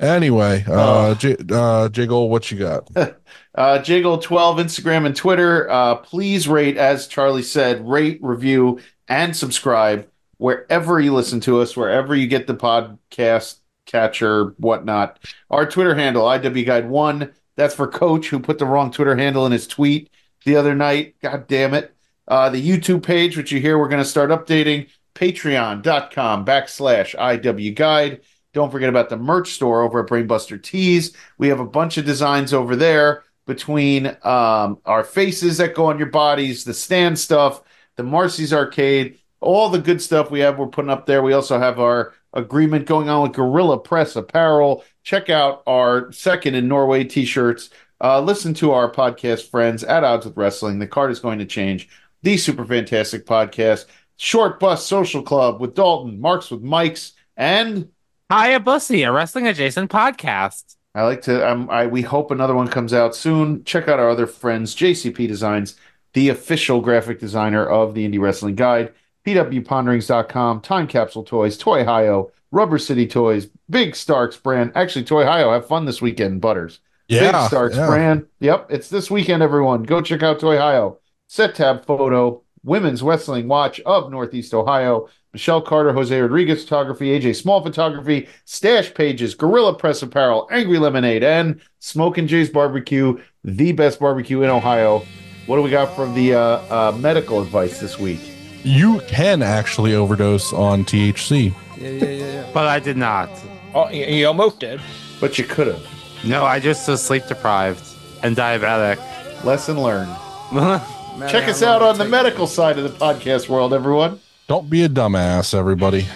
Anyway, uh, J, uh, Jiggle, what you got? Uh, Jiggle12, Instagram and Twitter. Uh, please rate, as Charly said, rate, review, and subscribe wherever you listen to us, wherever you get the podcast catcher, whatnot. Our Twitter handle, IW Guide One. That's for Coach, who put the wrong Twitter handle in his tweet the other night. God damn it. Uh, the YouTube page, which you hear we're going to start updating, patreon.com backslash IW Guide. Don't forget about the merch store over at Brainbuster Tees. We have a bunch of designs over there between um, our faces that go on your bodies, the stand stuff, the Marcy's Arcade, all the good stuff we have. We're putting up there. We also have our agreement going on with Gorilla Press Apparel. Check out our second in Norway t-shirts. Uh, listen to our podcast friends at Odds with Wrestling. The card is going to change. The super fantastic podcast, Short Bus Social Club with Dalton, Marks with Mikes, and Hiya Bussy, a wrestling adjacent podcast. I like to. Um, I we hope another one comes out soon. Check out our other friends, JCP Designs, the official graphic designer of the Indie Wrestling Guide, PWPonderings.com, Time Capsule Toys, Toy Hio, Rubber City Toys, Big Starks brand. Actually, Toy Hio, have fun this weekend, Butters. Yeah, Big Starks yeah. brand. Yep, it's this weekend, everyone. Go check out Toy Hio. Set tab photo, Women's Wrestling Watch of Northeast Ohio. Michelle Carter, Jose Rodriguez Photography, AJ Small Photography, Stash Pages, Gorilla Press Apparel, Angry Lemonade, and Smoke and Jay's Barbecue, the best barbecue in Ohio. What do we got from the uh, uh, medical advice this week? You can actually overdose on THC. Yeah, yeah, yeah. yeah. but I did not. Oh, you, you almost did. But you could have. No, I just was sleep deprived and diabetic. Lesson learned. Check us out on the medical side of the podcast world, everyone. Don't be a dumbass, everybody.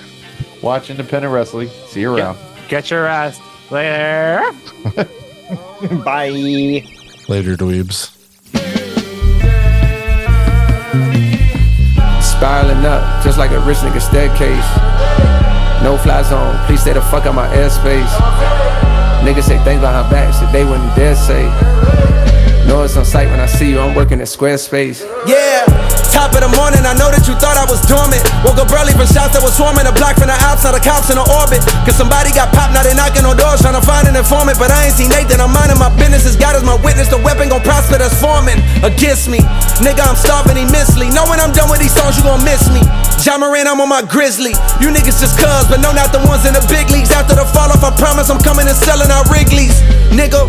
Watch independent wrestling. See you around. Get your rest. Later. Bye. Later, dweebs. Spiraling up, just like a rich nigga staircase. No fly zone, please stay the fuck out my airspace. Niggas say things behind backs that they wouldn't dare say. Know it's on sight when I see you, I'm working at Squarespace. Yeah, top of the morning, I know that you thought I was dormant. Woke up early from shots that was swarming the block from the outside, the cops in the orbit. Cause somebody got popped, now they knocking on doors trying to find an informant. But I ain't seen Nathan, I'm minding my business. As God is my witness, the weapon gon' prosper that's forming against me. Nigga, I'm starving immensely. Know when I'm done with these songs, you gon' miss me. Ja Morant, I'm on my grizzly. You niggas just cuz, but no, not the ones in the big leagues. After the fall off, I promise I'm coming and selling out Wrigley's. Nigga,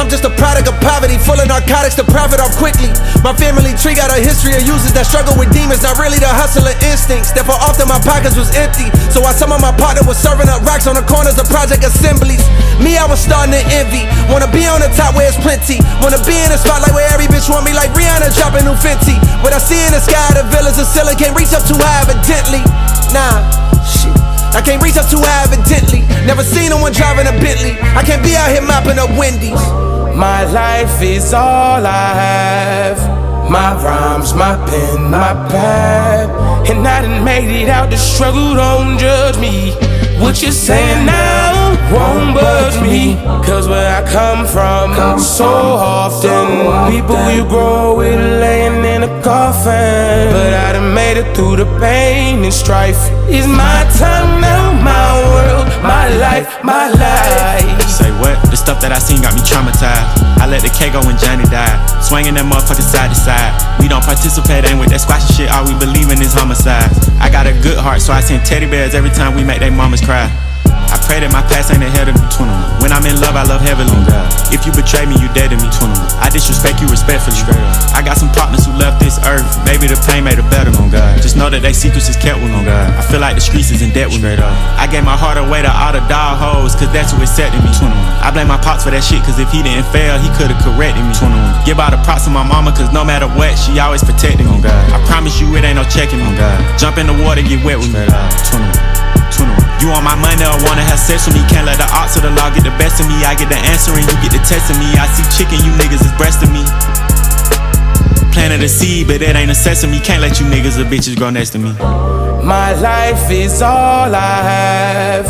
I'm just a product of poverty, full of narcotics to profit off quickly. My family tree got a history of users that struggle with demons, not really the hustler instincts. Therefore, often my pockets was empty. So while some of my partner was serving up rocks on the corners of project assemblies, me, I was starting to envy. Wanna be on the top where it's plenty. Wanna be in the spotlight where every bitch want me like Rihanna dropping new Fenty. What I see in the sky, the villas of ceiling can't reach up too high, evidently. Nah, shit. I can't reach up too high, evidently. Never seen no one driving a Bentley. I can't be out here mopping up Wendy's. My life is all I have. My rhymes, my pen, my pad. And I done made it out the struggle, don't judge me. What you saying now won't budge me. Cause where I come from, so often, people you grow with laying in a coffin. But I done made it through the pain and strife. It's my time now, my world, my life, my life. Say what? The stuff that I seen got me traumatized. I let the K go when Johnny died. Swinging that motherfucker side to side. We don't participate, ain't with that squashy shit. All we believe in is homicide. I got a good heart, so I send teddy bears every time we make they mamas cry. I pray that my past ain't ahead of me, 21. When I'm in love, I love heavily. If you betray me, you dead to me, 21. I disrespect you respectfully. I got some partners who left this earth. Maybe the pain made a better, on God. Just know that they secrets is kept with me, God. I feel like the streets is in debt with me. I gave my heart away to all the dog hoes, cause that's who accepted me, 21. I blame my pops for that shit, cause if he didn't fail, he could've corrected me, 21. Give all the props to my mama, cause no matter what, she always protected me, God. I promise you it ain't no checking me, God. Jump in the water, get wet with me, 21. 21. You want my money or wanna have sex with me? Can't let the odds of the law get the best of me. I get the answer and you get the test of me. I see chicken, you niggas is breasting me. Planted a seed, but it ain't a sesame. Can't let you niggas or bitches grow next to me. My life is all I have.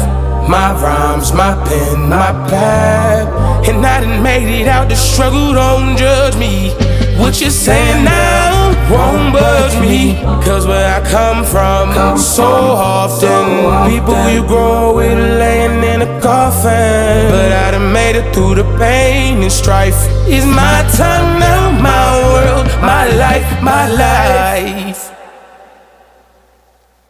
My rhymes, my pen, my pad. And I done made it out the struggle, don't judge me. What you saying now won't budge me. Cause where I come from, so often, people you grow with laying in a coffin. But I done made it through the pain and strife. It's my time now, my world, my life, my life.